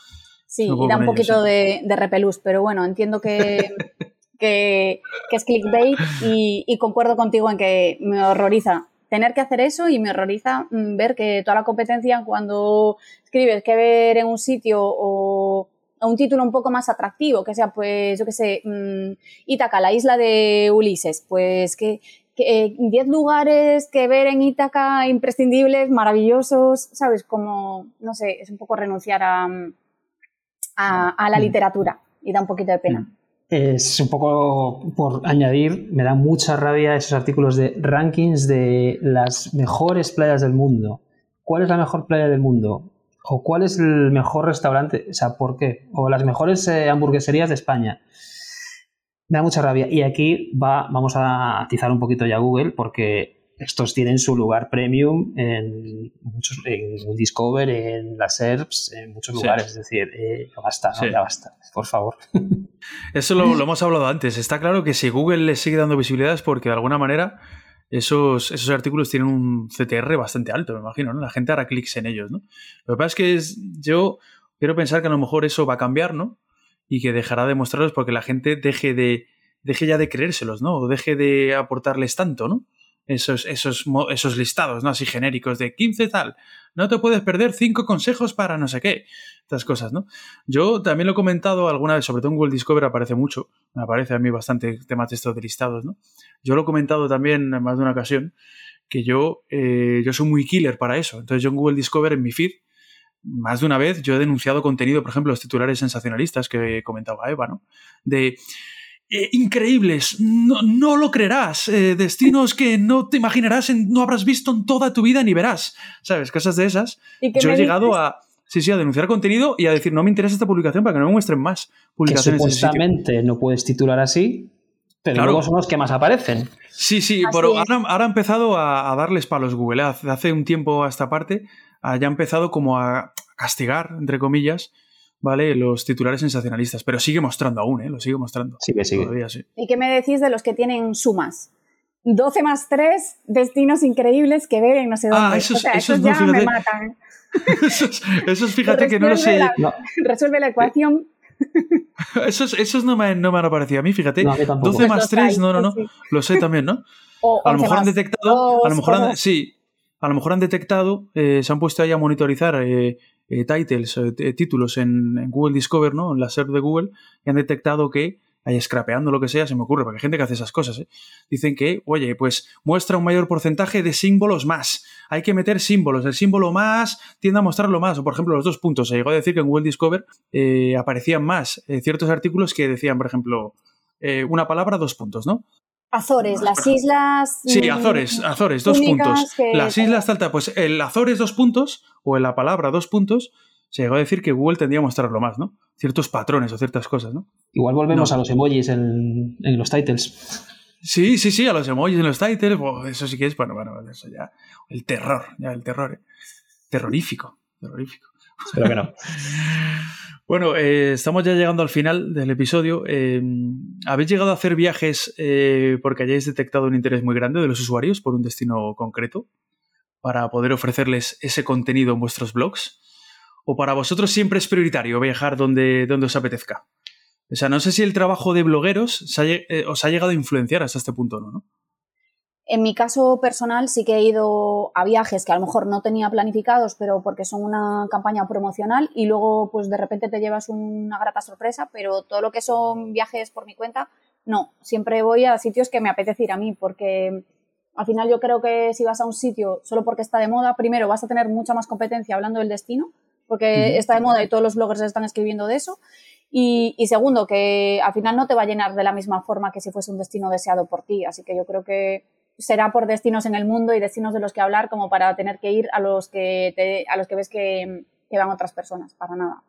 Sí, no y da un poquito ellos, de, de, repelús, pero bueno, entiendo que, (laughs) que, que, es clickbait y, y, concuerdo contigo en que me horroriza tener que hacer eso y me horroriza mm, ver que toda la competencia cuando escribes que ver en un sitio o un título un poco más atractivo, que sea, pues, yo qué sé, mmm, Ítaca, la isla de Ulises, pues que 10 eh, lugares que ver en Ítaca imprescindibles, maravillosos, ¿sabes? Como, no sé, es un poco renunciar a, a, a la literatura y da un poquito de pena. Es un poco por añadir, me da mucha rabia esos artículos de rankings de las mejores playas del mundo. ¿Cuál es la mejor playa del mundo? ¿O cuál es el mejor restaurante? O sea, ¿por qué? O las mejores eh, hamburgueserías de España me da mucha rabia. Y aquí va, vamos a atizar un poquito ya Google porque estos tienen su lugar premium en, muchos, en Discover, en las SERPs, en muchos lugares. Sí. Es decir, eh, ya basta, ¿no? sí. ya basta, por favor. (laughs) Eso lo, lo, hemos hablado antes. Está claro que si Google le sigue dando visibilidad es porque de alguna manera esos, esos artículos tienen un CTR bastante alto, me imagino. ¿no? La gente hará clics en ellos. ¿no? Lo que pasa es que es, yo quiero pensar que a lo mejor eso va a cambiar, ¿no? Y que dejará de mostrarlos porque la gente deje de deje ya de creérselos, ¿no? O deje de aportarles tanto, ¿no? Esos, esos, esos listados, ¿no? Así genéricos de 15 tal. No te puedes perder 5 consejos para no sé qué. Estas cosas, ¿no? Yo también lo he comentado alguna vez, sobre todo en Google Discover aparece mucho. Me aparece a mí bastante temas de estos de listados, ¿no? Yo lo he comentado también en más de una ocasión que yo, eh, yo soy muy killer para eso. Entonces yo en Google Discover, en mi feed, más de una vez yo he denunciado contenido, por ejemplo, los titulares sensacionalistas que comentaba Eva, ¿no? De eh, increíbles, no, no, lo creerás, eh, destinos que no te imaginarás, en, no habrás visto en toda tu vida ni verás, ¿sabes? Cosas de esas. Yo he llegado dices? a... Sí, sí, a denunciar contenido y a decir, no me interesa esta publicación para que no me muestren más publicaciones. Que supuestamente no puedes titular así, pero claro. luego son los que más aparecen. Sí, sí, pero ahora, ahora, ha empezado a, a, darles palos Google. Hace un tiempo a esta parte haya empezado como a castigar, entre comillas, ¿vale? Los titulares sensacionalistas, pero sigue mostrando aún, ¿eh? Lo sigue mostrando. Sigue, sigue. Todavía, sí. ¿Y qué me decís de los que tienen sumas? 12 más 3, destinos increíbles que ven no sé dónde. Ah, esos, o sea, esos, esos no, ya fíjate, me matan. (laughs) esos, esos, fíjate que no lo sé. La, no. Resuelve la ecuación. (laughs) esos, esos no, me, no me han aparecido a mí, fíjate. No, 12 más 3, no, no, no. Sí. Lo sé también, ¿no? O a lo mejor han detectado. A lo mejor han, sí, a lo mejor han detectado, eh, se han puesto ahí a monitorizar eh, eh, titles, títulos en, Google Discover, ¿no? En la SERP de Google, y han detectado que, ahí scrapeando lo que sea, se me ocurre, porque hay gente que hace esas cosas. Dicen que, oye, pues muestra un mayor porcentaje de símbolos más. Hay que meter símbolos. El símbolo más tiende a mostrarlo más. O, por ejemplo, los dos puntos. Se llegó a decir que en Google Discover aparecían más ciertos artículos que decían, por ejemplo, una palabra, dos puntos, ¿no? Azores, las islas. Sí, Azores, Azores, dos puntos. Las islas Talta, pues el Azores dos puntos, o en la palabra dos puntos, se llegó a decir que Google tendría que mostrarlo más, ¿no? Ciertos patrones o ciertas cosas, ¿no? Igual volvemos a los emojis en, los titles. Sí, sí, sí, a los emojis en los titles, eso sí que es, bueno, bueno, eso ya. El terror, ya el terror. ¿eh? Terrorífico, terrorífico. Espero que no. Bueno, eh, estamos ya llegando al final del episodio. Eh, ¿Habéis llegado a hacer viajes eh, porque hayáis detectado un interés muy grande de los usuarios por un destino concreto para poder ofrecerles ese contenido en vuestros blogs? ¿O para vosotros siempre es prioritario viajar donde, donde os apetezca? O sea, no sé si el trabajo de blogueros os ha llegado a influenciar hasta este punto, ¿no? En mi caso personal sí que he ido a viajes que a lo mejor no tenía planificados, pero porque son una campaña promocional y luego pues de repente te llevas una grata sorpresa, pero todo lo que son viajes por mi cuenta, no, siempre voy a sitios que me apetece ir a mí porque al final yo creo que si vas a un sitio solo porque está de moda, primero vas a tener mucha más competencia hablando del destino, porque está de moda y todos los bloggers están escribiendo de eso. Y, y, segundo, que al final no te va a llenar de la misma forma que si fuese un destino deseado por ti. Así que yo creo que será por destinos en el mundo y destinos de los que hablar como para tener que ir a los que, te, a los que ves que, que, van otras personas, para nada.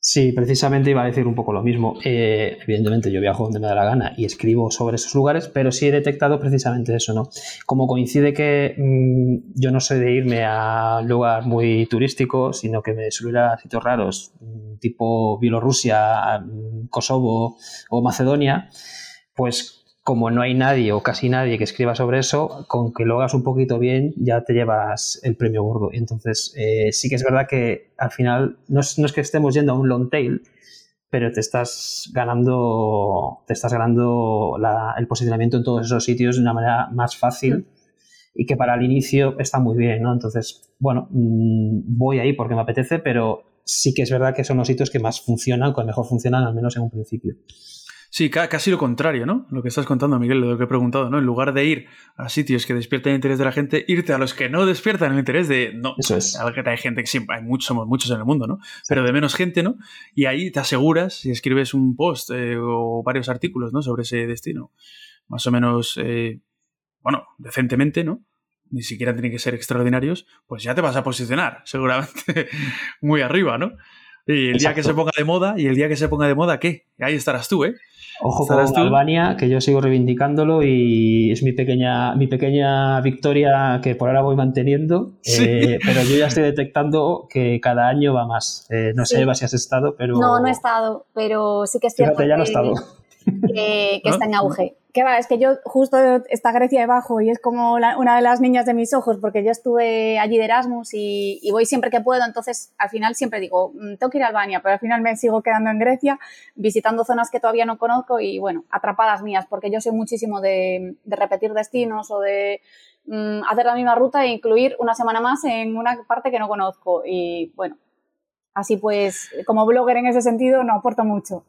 Sí, precisamente iba a decir un poco lo mismo. Eh, evidentemente yo viajo donde me da la gana y escribo sobre esos lugares, pero sí he detectado precisamente eso, ¿no? Como coincide que mm, yo no soy de irme a un lugar muy turístico, sino que me suelo ir a sitios raros, mm, tipo Bielorrusia, mm, Kosovo o Macedonia, pues como no hay nadie o casi nadie que escriba sobre eso, con que lo hagas un poquito bien ya te llevas el premio gordo. Entonces eh, sí que es verdad que al final no es, que estemos yendo a un long tail, pero te estás ganando, te estás ganando el posicionamiento en todos esos sitios de una manera más fácil y que para el inicio está muy bien, ¿no? Entonces, bueno, mm, voy ahí porque me apetece, pero sí que es verdad que son los sitios que más funcionan, que mejor funcionan, al menos en un principio. Sí, casi lo contrario, ¿no? Lo que estás contando, Miguel, lo que he preguntado, ¿no? En lugar de ir a sitios que despiertan el interés de la gente, irte a los que no despiertan el interés de. No, Eso es. que hay gente que siempre, hay muchos, somos muchos en el mundo, ¿no? Pero de menos gente, ¿no? Y ahí te aseguras, si escribes un post eh, o varios artículos, ¿no? Sobre ese destino, más o menos, eh, bueno, decentemente, ¿no? Ni siquiera tienen que ser extraordinarios, pues ya te vas a posicionar, (laughs) seguramente, muy arriba, ¿no? Y el día que se ponga de moda, y el día que se ponga de moda, ¿qué? Ahí estarás tú, ¿eh? Ojo con Albania, que yo sigo reivindicándolo y es mi pequeña, mi pequeña victoria que por ahora voy manteniendo. Eh, pero yo ya estoy detectando que cada año va más. Eh, no sé, Eva, si has estado, pero. No, no he estado, pero sí que es cierto. ya no he estado. Que, (laughs) está en auge. ¿Qué va? Es que yo justo está Grecia debajo y es como una de las niñas de mis ojos porque yo estuve allí de Erasmus y, voy siempre que puedo, entonces al final siempre digo, mm, tengo que ir a Albania, pero al final me sigo quedando en Grecia, visitando zonas que todavía no conozco y bueno, atrapadas mías, porque yo soy muchísimo de, repetir destinos o de mm, hacer la misma ruta e incluir una semana más en una parte que no conozco y bueno, así pues como blogger en ese sentido no aporto mucho.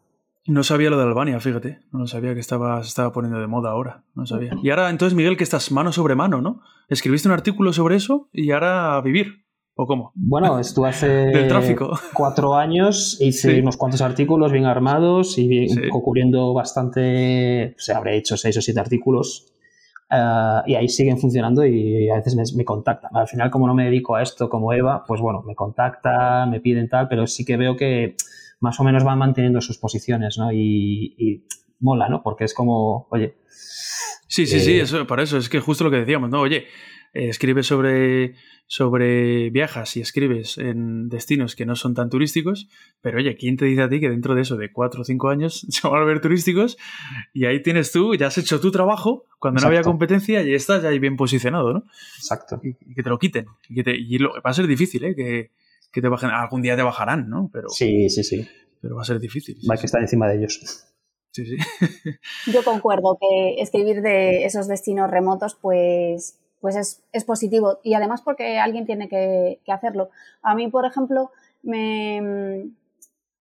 No sabía lo de Albania, fíjate. No sabía que estaba, se estaba poniendo de moda ahora. No sabía. Y ahora, entonces, Miguel, que estás mano sobre mano, ¿no? Escribiste un artículo sobre eso y ahora a vivir. ¿O cómo? Bueno, estuve hace (laughs) tráfico. cuatro años, hice unos cuantos artículos bien armados y ocurriendo bastante, o sea, habré hecho seis o siete artículos eh, y ahí siguen funcionando y a veces me, me, contactan. Al final, como no me dedico a esto como Eva, pues bueno, me contactan, me piden tal, pero sí que veo que más o menos van manteniendo sus posiciones, ¿no? Y, mola, ¿no? Porque es como, oye. Sí, sí, sí, eh, eso, para eso, es que justo lo que decíamos, ¿no? Oye, eh, escribes sobre, sobre viajas y escribes en destinos que no son tan turísticos, pero oye, ¿quién te dice a ti que dentro de eso, de cuatro o cinco años, (laughs) se van a ver turísticos? Y ahí tienes tú, ya has hecho tu trabajo, cuando no había competencia, y estás ya ahí bien posicionado, ¿no? Exacto. Y, que te lo quiten. Y, que te, y lo, va a ser difícil, ¿eh? Que, que te bajen, algún día te bajarán, ¿no? Pero, sí, sí, sí. Pero va a ser difícil. Va a que estar encima de ellos. Sí, sí. (laughs) Yo concuerdo que escribir de esos destinos remotos, pues, pues es, es positivo. Y además porque alguien tiene que, que, hacerlo. A mí, por ejemplo, me,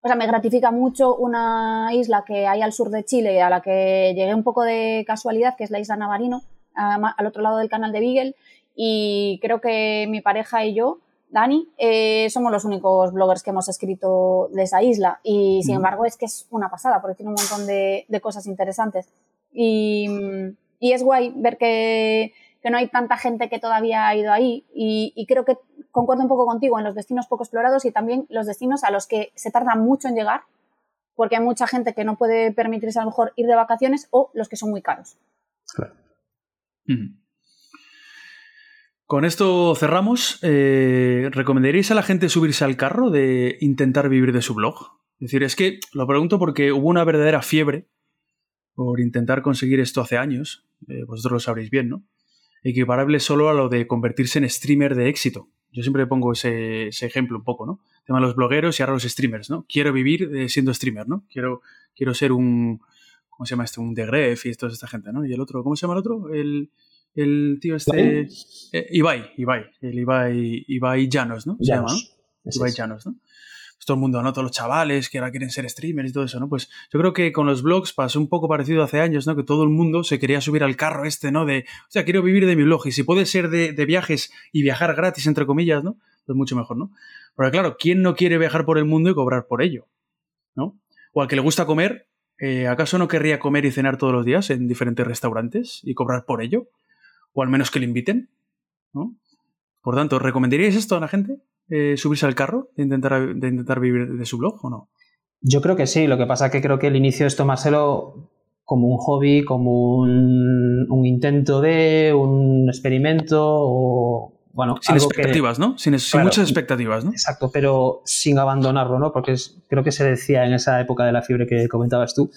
o sea, me gratifica mucho una isla que hay al sur de Chile, a la que llegué un poco de casualidad, que es la isla Navarino, al otro lado del canal de Beagle. Y creo que mi pareja y yo Dani, eh, somos los únicos bloggers que hemos escrito de esa isla y sin embargo es que es una pasada porque tiene un montón de, cosas interesantes. Y, y es guay ver que, que, no hay tanta gente que todavía ha ido ahí y, y, creo que concuerdo un poco contigo en los destinos poco explorados y también los destinos a los que se tarda mucho en llegar porque hay mucha gente que no puede permitirse a lo mejor ir de vacaciones o los que son muy caros. Claro. Con esto cerramos. Eh, ¿Recomendaríais a la gente subirse al carro de intentar vivir de su blog? Es decir, es que lo pregunto porque hubo una verdadera fiebre por intentar conseguir esto hace años. Eh, vosotros lo sabréis bien, ¿no? Equiparable solo a lo de convertirse en streamer de éxito. Yo siempre pongo ese, ejemplo un poco, ¿no? El tema de los blogueros y ahora los streamers, ¿no? Quiero vivir eh, siendo streamer, ¿no? Quiero, quiero ser un. ¿Cómo se llama este? Un Degref y toda esta gente, ¿no? Y el otro, ¿cómo se llama el otro? El, el tío este. Eh, Ibai, Ibai. El Ibai, Ibai Llanos, ¿no? Se llama, Ibai Llanos, ¿no? Pues todo el mundo, ¿no? Todos los chavales que ahora quieren ser streamers y todo eso, ¿no? Pues yo creo que con los blogs pasó un poco parecido hace años, ¿no? Que todo el mundo se quería subir al carro este, ¿no? De, o sea, quiero vivir de mi blog y si puede ser de, de viajes y viajar gratis, entre comillas, ¿no? Pues mucho mejor, ¿no? Porque claro, ¿quién no quiere viajar por el mundo y cobrar por ello? ¿No? O al que le gusta comer, eh, ¿acaso no querría comer y cenar todos los días en diferentes restaurantes y cobrar por ello? O al menos que le inviten, ¿no? Por tanto, ¿recomendaríais esto a la gente? Eh, subirse al carro de intentar, de intentar vivir de su blog o no? Yo creo que sí, lo que pasa es que creo que el inicio es tomárselo como un hobby, como un, intento de, un experimento o bueno, sin expectativas, ¿no? Sin, muchas expectativas, ¿no? Exacto, pero sin abandonarlo, ¿no? Porque creo que se decía en esa época de la fiebre que comentabas tú,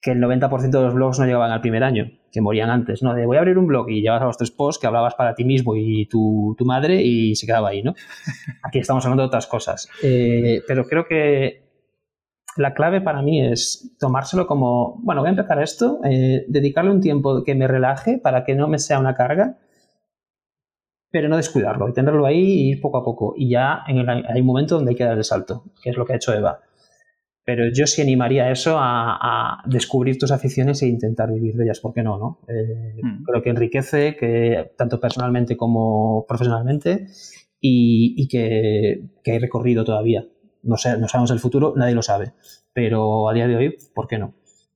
que el 90% de los blogs no llegaban al primer año, que morían antes, ¿no? De voy a abrir un blog y llevas a los tres posts que hablabas para ti mismo y tu, madre y se quedaba ahí, ¿no? (laughs) Aquí estamos hablando de otras cosas. Eh, pero creo que la clave para mí es tomárselo como, bueno, voy a empezar esto, eh, dedicarle un tiempo que me relaje para que no me sea una carga, pero no descuidarlo y tenerlo ahí y ir poco a poco. Y ya en el, hay un momento donde hay que dar el salto, que es lo que ha hecho Eva. Pero yo sí animaría eso a, descubrir tus aficiones e intentar vivir de ellas, ¿por qué no? no? Eh, mm. Creo que enriquece, que tanto personalmente como profesionalmente, y, que, hay recorrido todavía. No, sé, no sabemos el futuro, nadie lo sabe, pero a día de hoy, ¿por qué no?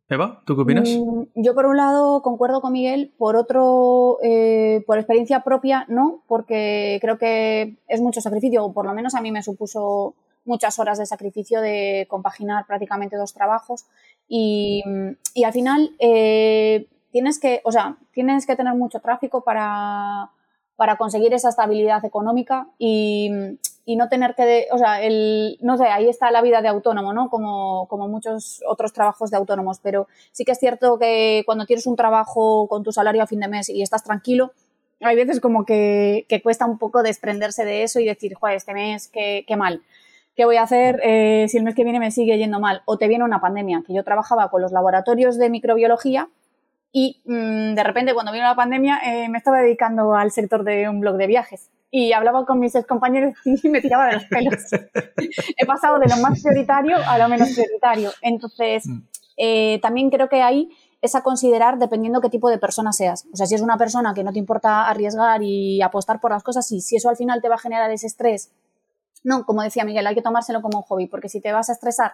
Eva, ¿tú qué opinas? Mm, yo por un lado concuerdo con Miguel, por otro, eh, por experiencia propia, no, porque creo que es mucho sacrificio, o por lo menos a mí me supuso muchas horas de sacrificio de compaginar prácticamente dos trabajos y, al final eh, tienes que, o sea, tienes que tener mucho tráfico para, para conseguir esa estabilidad económica y, y, no tener que, o sea, el, no sé, ahí está la vida de autónomo, ¿no? Como, como muchos otros trabajos de autónomos, pero sí que es cierto que cuando tienes un trabajo con tu salario a fin de mes y estás tranquilo, hay veces como que, que cuesta un poco desprenderse de eso y decir, joder, este mes, qué, qué mal. ¿Qué voy a hacer eh, si el mes que viene me sigue yendo mal? O te viene una pandemia, que yo trabajaba con los laboratorios de microbiología y mm, de repente cuando vino la pandemia eh, me estaba dedicando al sector de un blog de viajes y hablaba con mis compañeros (laughs) y me tiraba de los pelos. (laughs) He pasado de lo más prioritario a lo menos prioritario. Entonces, mm. eh, también creo que hay es a considerar dependiendo qué tipo de persona seas. O sea, si es una persona que no te importa arriesgar y apostar por las cosas, y si eso al final te va a generar ese estrés no, como decía Miguel, hay que tomárselo como un hobby, porque si te vas a estresar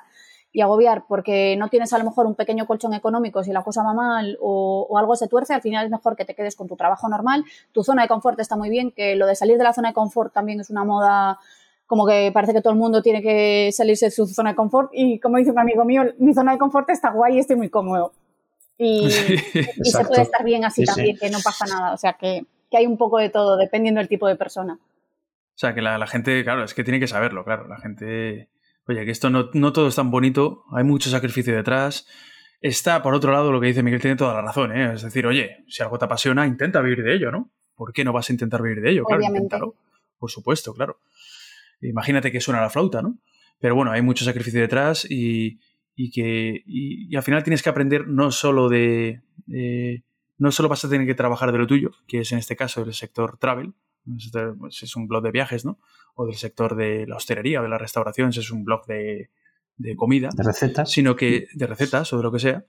y agobiar porque no tienes a lo mejor un pequeño colchón económico si la cosa va mal o, algo se tuerce, al final es mejor que te quedes con tu trabajo normal. Tu zona de confort está muy bien, que lo de salir de la zona de confort también es una moda como que parece que todo el mundo tiene que salirse de su zona de confort y como dice un amigo mío, mi zona de confort está guay y estoy muy cómodo. Y, (laughs) se puede estar bien así también, que no pasa nada. O sea, que, que hay un poco de todo, dependiendo del tipo de persona. O sea, que la, gente, claro, es que tiene que saberlo, claro. La gente, oye, que esto no, todo es tan bonito, hay mucho sacrificio detrás. Está, por otro lado, lo que dice Miguel tiene toda la razón, ¿eh? Es decir, oye, si algo te apasiona, intenta vivir de ello, ¿no? ¿Por qué no vas a intentar vivir de ello? Claro, inténtalo. Por supuesto, claro. Imagínate que suena la flauta, ¿no? Pero bueno, hay mucho sacrificio detrás y, que y, al final tienes que aprender no solo de... no solo vas a tener que trabajar de lo tuyo, que es en este caso el sector travel, si es un blog de viajes, ¿no? O del sector de la hostelería o de la restauración, si es un blog de, comida. De recetas. Sino que, de recetas o de lo que sea,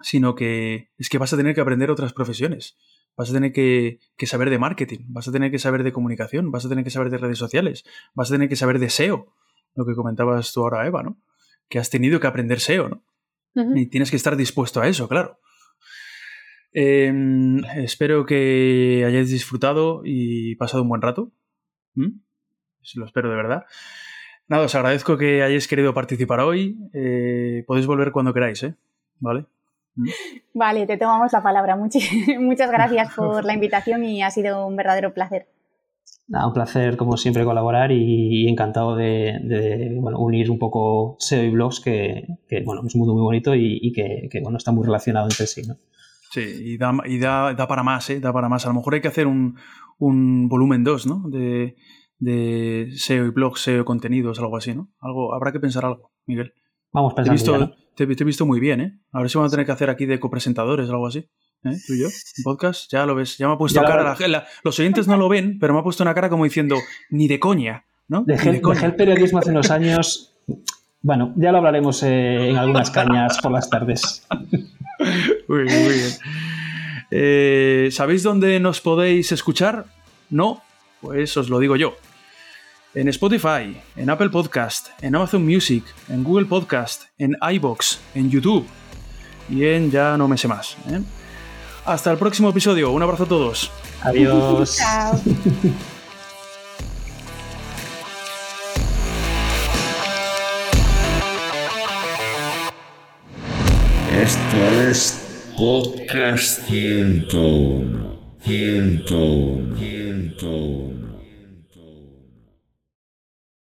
sino que es que vas a tener que aprender otras profesiones. Vas a tener que, saber de marketing, vas a tener que saber de comunicación, vas a tener que saber de redes sociales, vas a tener que saber de SEO, lo que comentabas tú ahora, Eva, ¿no? Que has tenido que aprender SEO, ¿no? Y tienes que estar dispuesto a eso, claro. Em, espero que hayáis disfrutado y pasado un buen rato. ¿Mm? Lo espero de verdad. Nada, os agradezco que hayáis querido participar hoy. Eh, podéis volver cuando queráis, ¿eh? ¿Vale? ¿Mm? (laughs) Vale, te tomamos la palabra. (laughs) muchas gracias (laughs) por la invitación y ha sido un verdadero placer. Nada, un placer, como siempre, colaborar y, encantado de, unir un poco SEO y blogs, que, bueno, es un mundo muy bonito y, que, bueno, está muy relacionado entre sí. ¿no? Sí, y, da, y da, da, para más, ¿eh? Da para más. A lo mejor hay que hacer un, un volumen 2, ¿no? De, de SEO y blogs, SEO y contenidos, algo así, ¿no? Algo, habrá que pensar algo, Miguel. Vamos pensando. Te he visto, te, he visto muy bien, ¿eh? A ver si vamos a tener que hacer aquí de copresentadores o algo así. ¿Eh? ¿Tú y yo? ¿Un podcast? Ya lo ves. Ya me ha puesto cara. La, los oyentes no lo ven, pero me ha puesto una cara como diciendo, ni de coña, ¿no? Dejé, el periodismo hace unos años. Bueno, ya lo hablaremos eh, en algunas cañas por las tardes. (laughs) muy bien, muy bien. Eh, ¿Sabéis dónde nos podéis escuchar? ¿No? Pues os lo digo yo. En Spotify, en Apple Podcast, en Amazon Music, en Google Podcast, en iBox, en YouTube y en ya no me sé más. ¿eh? Hasta el próximo episodio. Un abrazo a todos. Adiós. Chao. (laughs) Esto es Podcast 101. 101. 101.